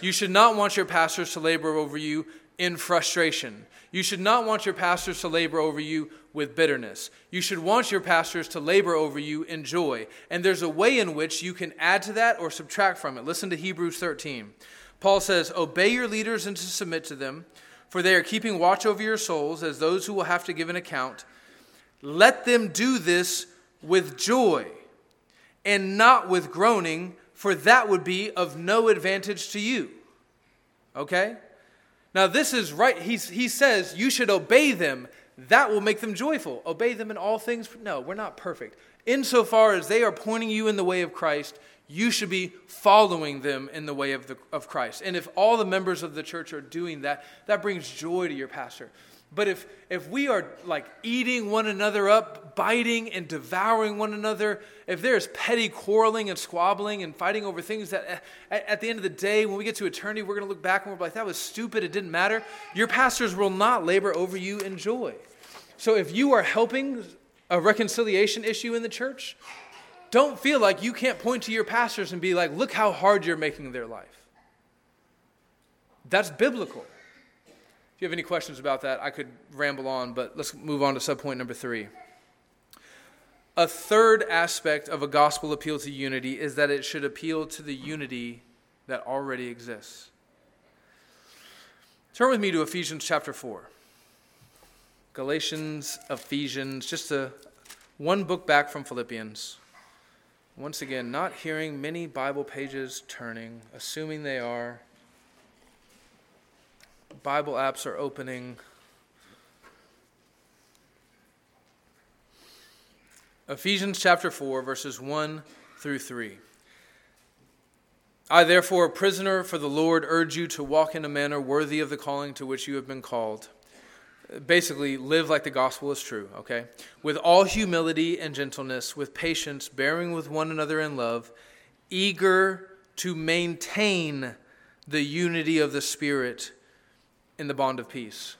You should not want your pastors to labor over you in frustration. You should not want your pastors to labor over you with bitterness. You should want your pastors to labor over you in joy. And there's a way in which you can add to that or subtract from it. Listen to Hebrews 13. Paul says, Obey your leaders and to submit to them, for they are keeping watch over your souls as those who will have to give an account. Let them do this with joy and not with groaning, for that would be of no advantage to you. Okay? Now, this is right. He's, he says you should obey them. That will make them joyful. Obey them in all things. No, we're not perfect. Insofar as they are pointing you in the way of Christ, you should be following them in the way of, the, of Christ. And if all the members of the church are doing that, that brings joy to your pastor. But if, if we are like eating one another up, biting and devouring one another, if there's petty quarreling and squabbling and fighting over things that eh, at, at the end of the day, when we get to eternity, we're going to look back and we're like, that was stupid, it didn't matter, your pastors will not labor over you in joy. So if you are helping a reconciliation issue in the church, don't feel like you can't point to your pastors and be like, look how hard you're making their life. That's biblical you have any questions about that, I could ramble on, but let's move on to subpoint number three. A third aspect of a gospel appeal to unity is that it should appeal to the unity that already exists. Turn with me to Ephesians chapter 4. Galatians, Ephesians, just a one book back from Philippians. Once again, not hearing many Bible pages turning, assuming they are. Bible apps are opening. Ephesians chapter 4, verses 1 through 3. I, therefore, a prisoner for the Lord, urge you to walk in a manner worthy of the calling to which you have been called. Basically, live like the gospel is true, okay? With all humility and gentleness, with patience, bearing with one another in love, eager to maintain the unity of the Spirit in the bond of peace.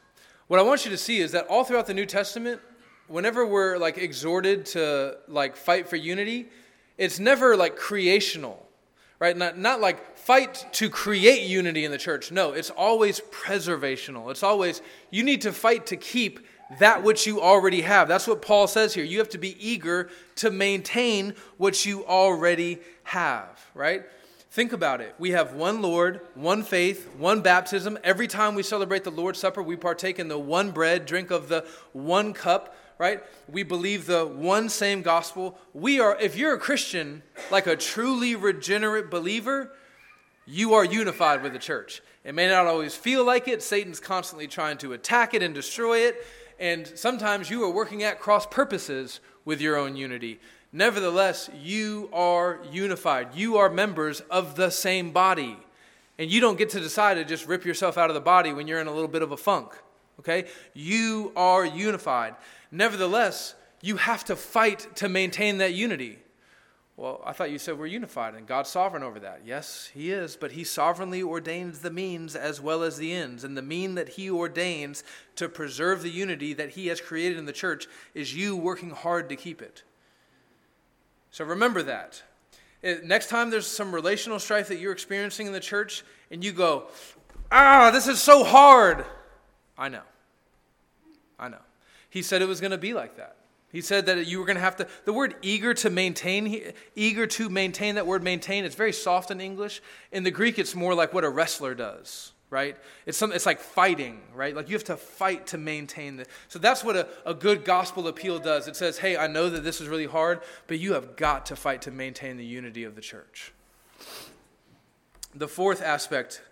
What I want you to see is that all throughout the New Testament, whenever we're like exhorted to like fight for unity, it's never like creational, right? Not, not like fight to create unity in the church. No, it's always preservational. It's always, you need to fight to keep that which you already have. That's what Paul says here. You have to be eager to maintain what you already have, right? Think about it. We have one Lord, one faith, one baptism. Every time we celebrate the Lord's Supper, we partake in the one bread, drink of the one cup, right? We believe the one same gospel. We are, if you're a Christian, like a truly regenerate believer, you are unified with the church. It may not always feel like it. Satan's constantly trying to attack it and destroy it. And sometimes you are working at cross purposes with your own unity. Nevertheless, you are unified. You are members of the same body. And you don't get to decide to just rip yourself out of the body when you're in a little bit of a funk. Okay? You are unified. Nevertheless, you have to fight to maintain that unity. Well, I thought you said we're unified and God's sovereign over that. Yes, He is, but He sovereignly ordains the means as well as the ends. And the mean that He ordains to preserve the unity that He has created in the church is you working hard to keep it. So remember that. Next time there's some relational strife that you're experiencing in the church and you go, ah, this is so hard. I know. I know. He said it was going to be like that. He said that you were going to have to, the word eager to maintain, eager to maintain, that word maintain, it's very soft in English. In the Greek, it's more like what a wrestler does, right? It's, some, it's like fighting, right? Like you have to fight to maintain the. So that's what a, a good gospel appeal does. It says, hey, I know that this is really hard, but you have got to fight to maintain the unity of the church. The fourth aspect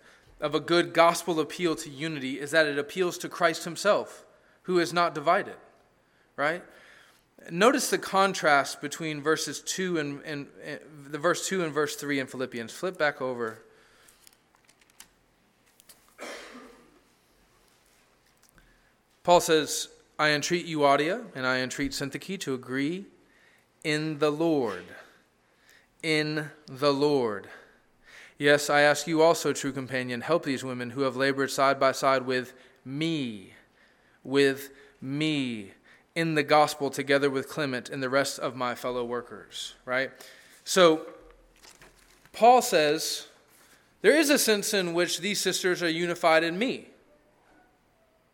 of a good gospel appeal to unity is that it appeals to Christ himself, who is not divided, right? Notice the contrast between verses 2 and, and, and the verse 2 and verse 3 in Philippians. Flip back over Paul says, I entreat Euodia and I entreat Syntyche to agree in the Lord. In the Lord. Yes, I ask you also, true companion, help these women who have labored side by side with me, with me in the gospel together with Clement and the rest of my fellow workers, right? So, Paul says, there is a sense in which these sisters are unified in me.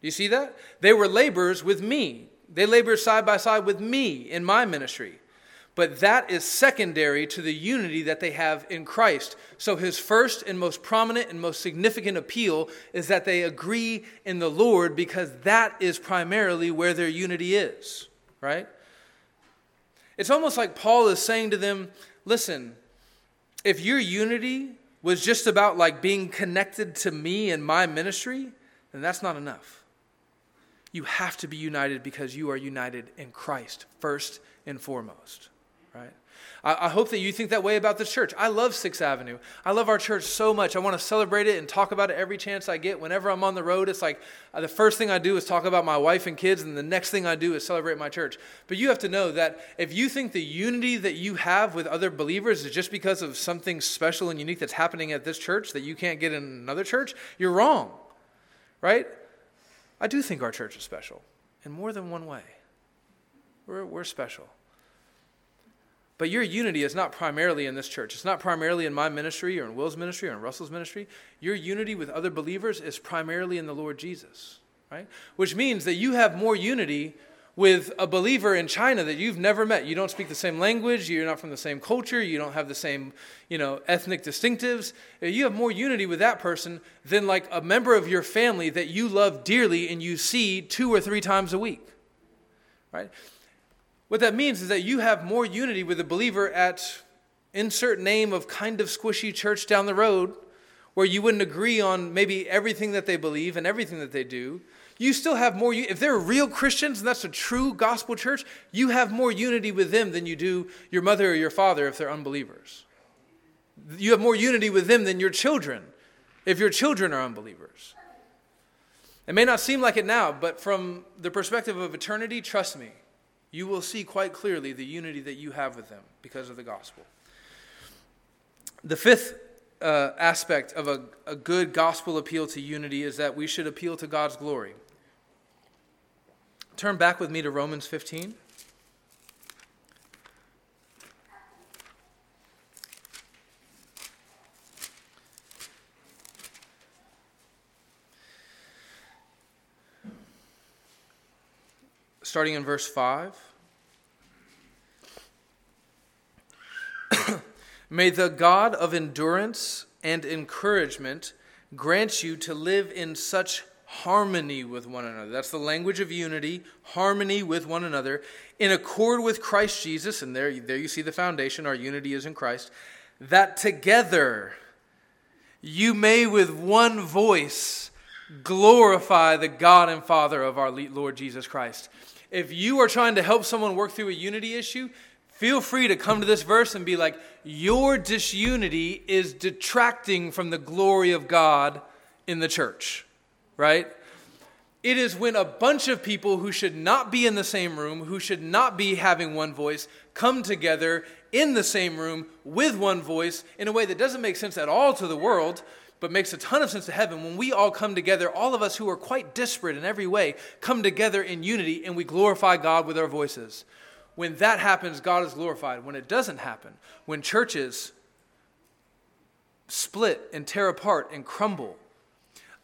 You see that? They were laborers with me. They labored side by side with me in my ministry. But that is secondary to the unity that they have in Christ. So his first and most prominent and most significant appeal is that they agree in the Lord because that is primarily where their unity is, right? It's almost like Paul is saying to them, listen, if your unity was just about like being connected to me and my ministry, then that's not enough. You have to be united because you are united in Christ first and foremost, right? I, hope that you think that way about the church. I love Sixth Avenue. I love our church so much. I want to celebrate it and talk about it every chance I get. Whenever I'm on the road, it's like uh, the first thing I do is talk about my wife and kids, and the next thing I do is celebrate my church. But you have to know that if you think the unity that you have with other believers is just because of something special and unique that's happening at this church that you can't get in another church, you're wrong, right? I do think our church is special in more than one way. We're, we're special. But your unity is not primarily in this church. It's not primarily in my ministry or in Will's ministry or in Russell's ministry. Your unity with other believers is primarily in the Lord Jesus, right? Which means that you have more unity with a believer in China that you've never met. You don't speak the same language, you're not from the same culture, you don't have the same, you know, ethnic distinctives. Uh, you have more unity with that person than like a member of your family that you love dearly and you see two or three times a week. Right? What that means is that you have more unity with a believer at insert name of kind of squishy church down the road where you wouldn't agree on maybe everything that they believe and everything that they do you still have more, if they're real Christians and that's a true gospel church, you have more unity with them than you do your mother or your father if they're unbelievers. You have more unity with them than your children if your children are unbelievers. It may not seem like it now, but from the perspective of eternity, trust me, you will see quite clearly the unity that you have with them because of the gospel. The fifth uh, aspect of a, a good gospel appeal to unity is that we should appeal to God's glory. Turn back with me to Romans 15. Starting in verse 5. *coughs* May the God of endurance and encouragement grant you to live in such harmony with one another. That's the language of unity, harmony with one another, in accord with Christ Jesus. And there, there you see the foundation. Our unity is in Christ. That together you may with one voice glorify the God and Father of our Lord Jesus Christ. If you are trying to help someone work through a unity issue, feel free to come to this verse and be like, Your disunity is detracting from the glory of God in the church right? It is when a bunch of people who should not be in the same room, who should not be having one voice, come together in the same room with one voice in a way that doesn't make sense at all to the world, but makes a ton of sense to heaven. When we all come together, all of us who are quite disparate in every way, come together in unity and we glorify God with our voices. When that happens, God is glorified. When it doesn't happen, when churches split and tear apart and crumble,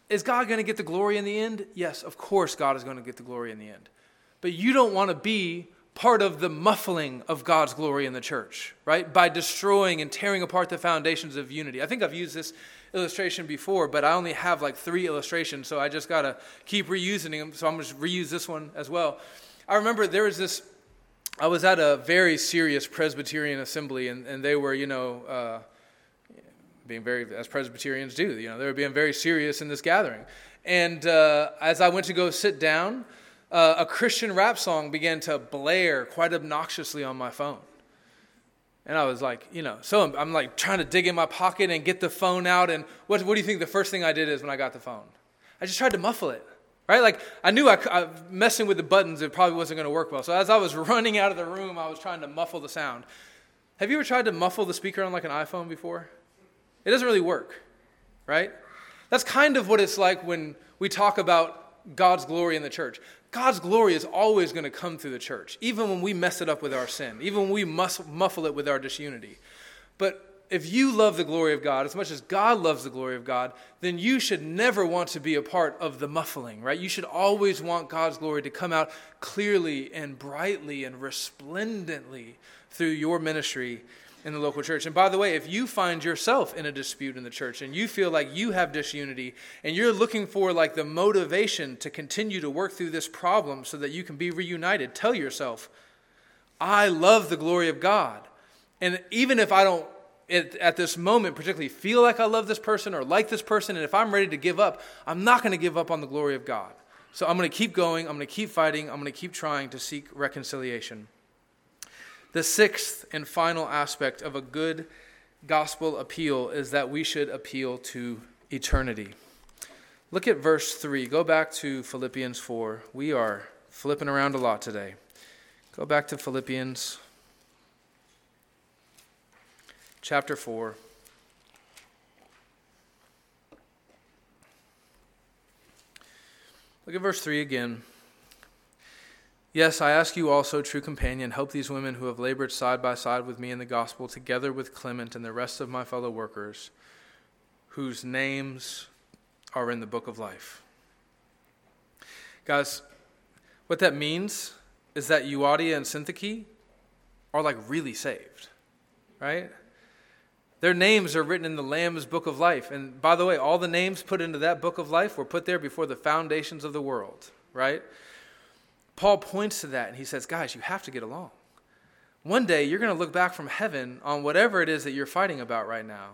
is God going to get the glory in the end? Yes, of course, God is going to get the glory in the end. But you don't want to be part of the muffling of God's glory in the church, right? By destroying and tearing apart the foundations of unity. I think I've used this illustration before, but I only have like three illustrations, so I just got to keep reusing them. So I'm going to reuse this one as well. I remember there was this, I was at a very serious Presbyterian assembly, and, and they were, you know, uh, being very, as Presbyterians do, you know, they were being very serious in this gathering. And uh, as I went to go sit down, uh, a Christian rap song began to blare quite obnoxiously on my phone. And I was like, you know, so I'm, I'm, like trying to dig in my pocket and get the phone out. And what, what do you think the first thing I did is when I got the phone? I just tried to muffle it, right? Like I knew I, I messing with the buttons, it probably wasn't going to work well. So as I was *laughs* running out of the room, I was trying to muffle the sound. Have you ever tried to muffle the speaker on like an iPhone before? It doesn't really work, right? That's kind of what it's like when we talk about God's glory in the church. God's glory is always going to come through the church, even when we mess it up with our sin, even when we muffle it with our disunity. But if you love the glory of God as much as God loves the glory of God, then you should never want to be a part of the muffling, right? You should always want God's glory to come out clearly and brightly and resplendently through your ministry in the local church. And by the way, if you find yourself in a dispute in the church and you feel like you have disunity and you're looking for like the motivation to continue to work through this problem so that you can be reunited, tell yourself, I love the glory of God. And even if I don't at this moment particularly feel like I love this person or like this person, and if I'm ready to give up, I'm not going to give up on the glory of God. So I'm going to keep going, I'm going to keep fighting, I'm going to keep trying to seek reconciliation. The sixth and final aspect of a good gospel appeal is that we should appeal to eternity. Look at verse 3. Go back to Philippians 4. We are flipping around a lot today. Go back to Philippians chapter 4. Look at verse 3 again. Yes, I ask you also, true companion, help these women who have labored side by side with me in the gospel, together with Clement and the rest of my fellow workers, whose names are in the book of life. Guys, what that means is that Euodia and Syntyche are like really saved, right? Their names are written in the Lamb's book of life. And by the way, all the names put into that book of life were put there before the foundations of the world, right? Paul points to that and he says, Guys, you have to get along. One day you're going to look back from heaven on whatever it is that you're fighting about right now,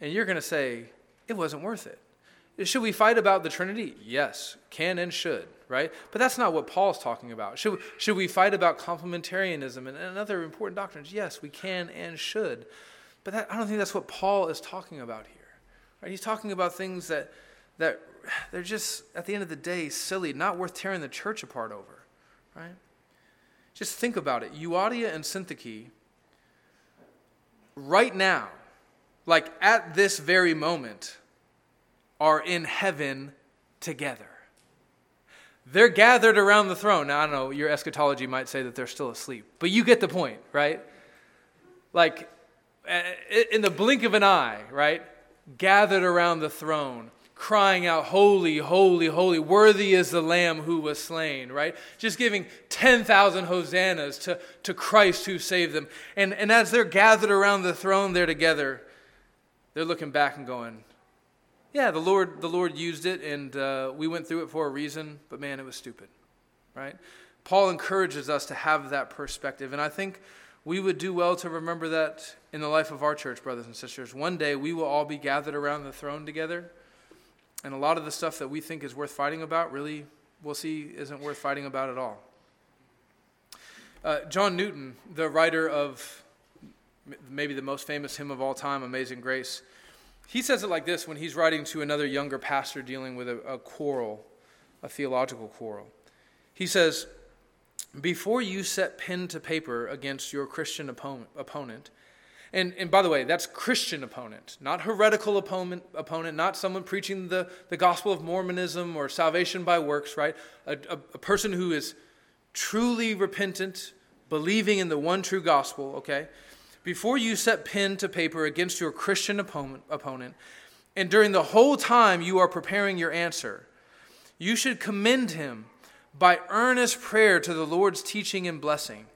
and you're going to say, It wasn't worth it. Should we fight about the Trinity? Yes, can and should, right? But that's not what Paul's talking about. Should, should we fight about complementarianism and, and other important doctrines? Yes, we can and should. But that, I don't think that's what Paul is talking about here. Right? He's talking about things that, that they're just, at the end of the day, silly, not worth tearing the church apart over right? Just think about it. Euodia and Syntyche, right now, like at this very moment, are in heaven together. They're gathered around the throne. Now, I don't know, your eschatology might say that they're still asleep, but you get the point, right? Like, eh, eh, in the blink of an eye, right? Gathered around the throne crying out, Holy, holy, holy, worthy is the Lamb who was slain, right? Just giving 10,000 hosannas to, to Christ who saved them. And, and as they're gathered around the throne there together, they're looking back and going, Yeah, the Lord, the Lord used it, and uh, we went through it for a reason, but man, it was stupid, right? Paul encourages us to have that perspective. And I think we would do well to remember that in the life of our church, brothers and sisters. One day we will all be gathered around the throne together and a lot of the stuff that we think is worth fighting about, really, we'll see, isn't worth fighting about at all. Uh, John Newton, the writer of maybe the most famous hymn of all time, Amazing Grace, he says it like this when he's writing to another younger pastor dealing with a, a quarrel, a theological quarrel. He says, Before you set pen to paper against your Christian opponent, opponent and, and by the way, that's Christian opponent, not heretical opponent, opponent not someone preaching the, the gospel of Mormonism or salvation by works, right? A, a, a person who is truly repentant, believing in the one true gospel, okay? Before you set pen to paper against your Christian opponent, opponent, and during the whole time you are preparing your answer, you should commend him by earnest prayer to the Lord's teaching and blessing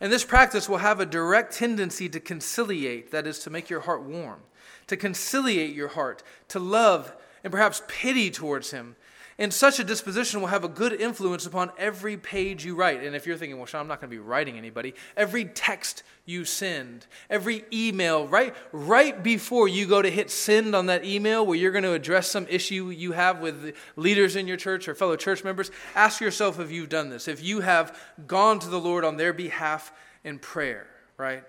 And this practice will have a direct tendency to conciliate, that is, to make your heart warm, to conciliate your heart, to love and perhaps pity towards Him. And such a disposition will have a good influence upon every page you write. And if you're thinking, well, Sean, I'm not going to be writing anybody, every text you send, every email, right, right before you go to hit send on that email where you're going to address some issue you have with leaders in your church or fellow church members, ask yourself if you've done this, if you have gone to the Lord on their behalf in prayer, right?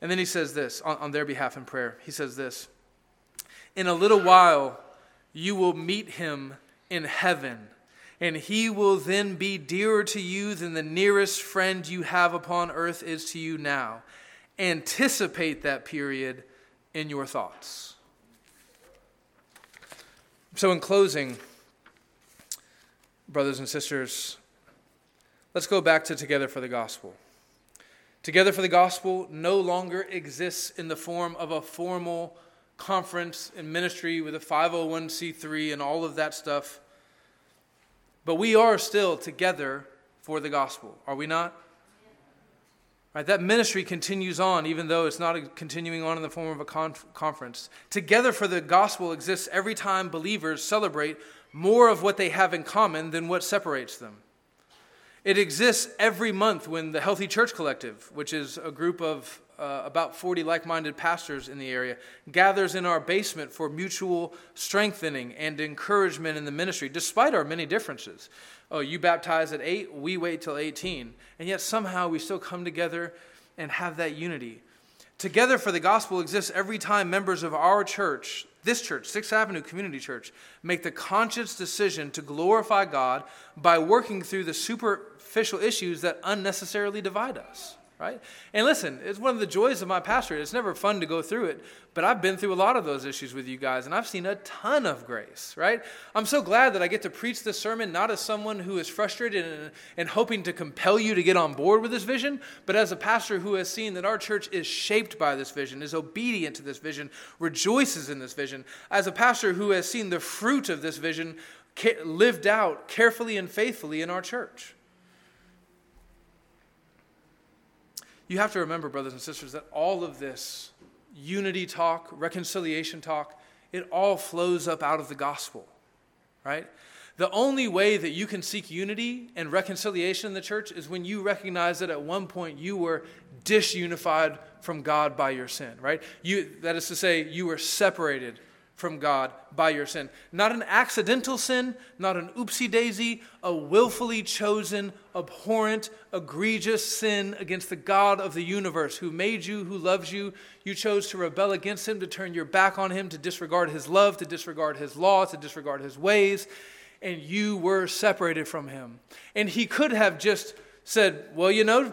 And then he says this on, on their behalf in prayer. He says this In a little while, you will meet him in heaven, and he will then be dearer to you than the nearest friend you have upon earth is to you now. Anticipate that period in your thoughts. So, in closing, brothers and sisters, let's go back to Together for the Gospel. Together for the Gospel no longer exists in the form of a formal conference and ministry with a 501c3 and all of that stuff. But we are still together for the gospel, are we not? Right, that ministry continues on, even though it's not continuing on in the form of a conf- conference. Together for the gospel exists every time believers celebrate more of what they have in common than what separates them. It exists every month when the Healthy Church Collective, which is a group of uh, about 40 like minded pastors in the area, gathers in our basement for mutual strengthening and encouragement in the ministry, despite our many differences. Oh, you baptize at 8, we wait till 18. And yet somehow we still come together and have that unity. Together for the gospel exists every time members of our church, this church, Sixth Avenue Community Church, make the conscious decision to glorify God by working through the superficial issues that unnecessarily divide us right? And listen, it's one of the joys of my pastorate. It's never fun to go through it, but I've been through a lot of those issues with you guys, and I've seen a ton of grace, right? I'm so glad that I get to preach this sermon not as someone who is frustrated and, and hoping to compel you to get on board with this vision, but as a pastor who has seen that our church is shaped by this vision, is obedient to this vision, rejoices in this vision. As a pastor who has seen the fruit of this vision lived out carefully and faithfully in our church. You have to remember, brothers and sisters, that all of this unity talk, reconciliation talk, it all flows up out of the gospel, right? The only way that you can seek unity and reconciliation in the church is when you recognize that at one point you were disunified from God by your sin, right? You, that is to say, you were separated from God by your sin. Not an accidental sin, not an oopsie daisy, a willfully chosen, abhorrent, egregious sin against the God of the universe who made you, who loves you. You chose to rebel against him, to turn your back on him, to disregard his love, to disregard his law, to disregard his ways, and you were separated from him. And he could have just said, Well, you know,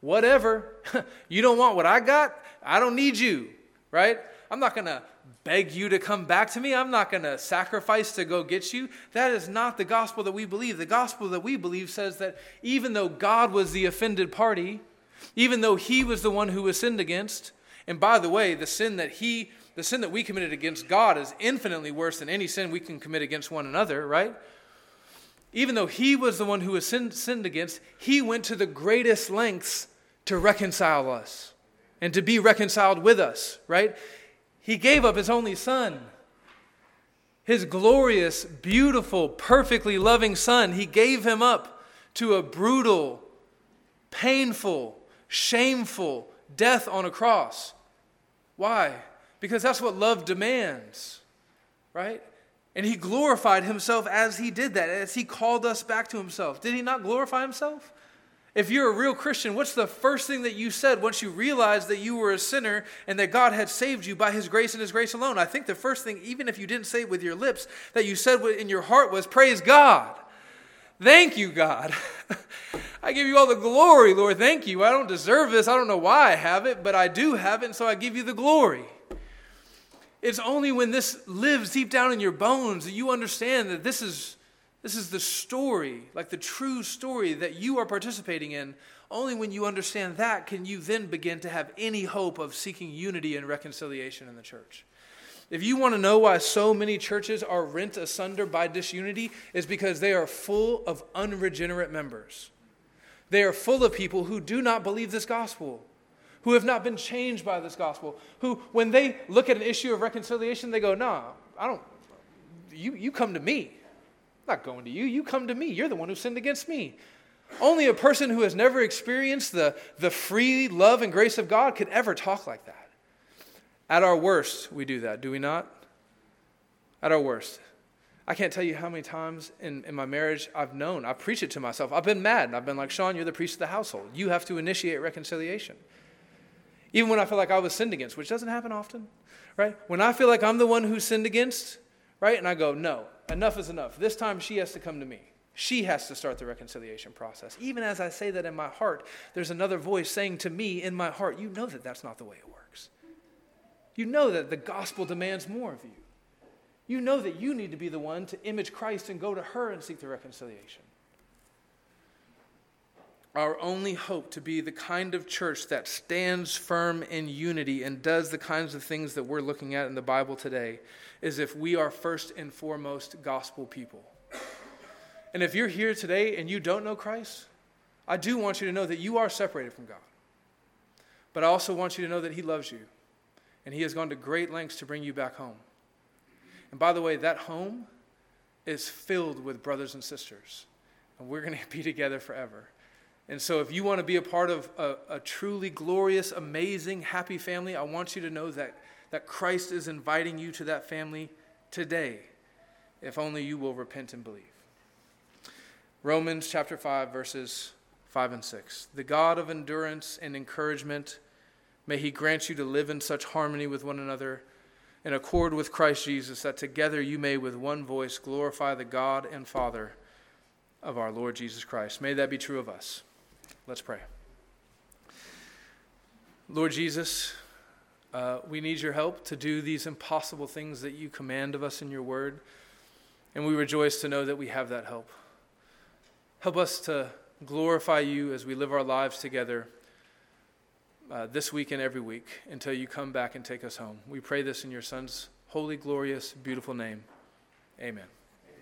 whatever. *laughs* you don't want what I got? I don't need you, right? I'm not going to beg you to come back to me. I'm not going to sacrifice to go get you. That is not the gospel that we believe. The gospel that we believe says that even though God was the offended party, even though he was the one who was sinned against, and by the way, the sin that he the sin that we committed against God is infinitely worse than any sin we can commit against one another, right? Even though he was the one who was sinned, sinned against, he went to the greatest lengths to reconcile us and to be reconciled with us, right? He gave up his only son. His glorious, beautiful, perfectly loving son. He gave him up to a brutal, painful, shameful death on a cross. Why? Because that's what love demands, right? And he glorified himself as he did that, as he called us back to himself. Did he not glorify himself? If you're a real Christian, what's the first thing that you said once you realized that you were a sinner and that God had saved you by His grace and His grace alone? I think the first thing, even if you didn't say it with your lips, that you said in your heart was, Praise God. Thank you, God. *laughs* I give you all the glory, Lord. Thank you. I don't deserve this. I don't know why I have it, but I do have it, and so I give you the glory. It's only when this lives deep down in your bones that you understand that this is this is the story, like the true story that you are participating in. Only when you understand that can you then begin to have any hope of seeking unity and reconciliation in the church. If you want to know why so many churches are rent asunder by disunity, is because they are full of unregenerate members. They are full of people who do not believe this gospel, who have not been changed by this gospel, who, when they look at an issue of reconciliation, they go, Nah, I don't, you, you come to me. Not going to you. You come to me. You're the one who sinned against me. Only a person who has never experienced the, the free love and grace of God could ever talk like that. At our worst, we do that, do we not? At our worst. I can't tell you how many times in, in my marriage I've known, I've preached it to myself. I've been mad. And I've been like, Sean, you're the priest of the household. You have to initiate reconciliation. Even when I feel like I was sinned against, which doesn't happen often, right? When I feel like I'm the one who sinned against, right? And I go, no, enough is enough. This time she has to come to me. She has to start the reconciliation process. Even as I say that in my heart, there's another voice saying to me in my heart, you know that that's not the way it works. You know that the gospel demands more of you. You know that you need to be the one to image Christ and go to her and seek the reconciliation. Our only hope to be the kind of church that stands firm in unity and does the kinds of things that we're looking at in the Bible today is if we are first and foremost gospel people. And if you're here today and you don't know Christ, I do want you to know that you are separated from God. But I also want you to know that He loves you and He has gone to great lengths to bring you back home. And by the way, that home is filled with brothers and sisters, and we're going *laughs* to be together forever. And so, if you want to be a part of a, a, truly glorious, amazing, happy family, I want you to know that, that Christ is inviting you to that family today, if only you will repent and believe. Romans chapter 5, verses 5 and 6. The God of endurance and encouragement, may he grant you to live in such harmony with one another in accord with Christ Jesus, that together you may with one voice glorify the God and Father of our Lord Jesus Christ. May that be true of us. Let's pray. Lord Jesus, uh, we need your help to do these impossible things that you command of us in your word, and we rejoice to know that we have that help. Help us to glorify you as we live our lives together uh, this week and every week until you come back and take us home. We pray this in your Son's holy, glorious, beautiful name. Amen.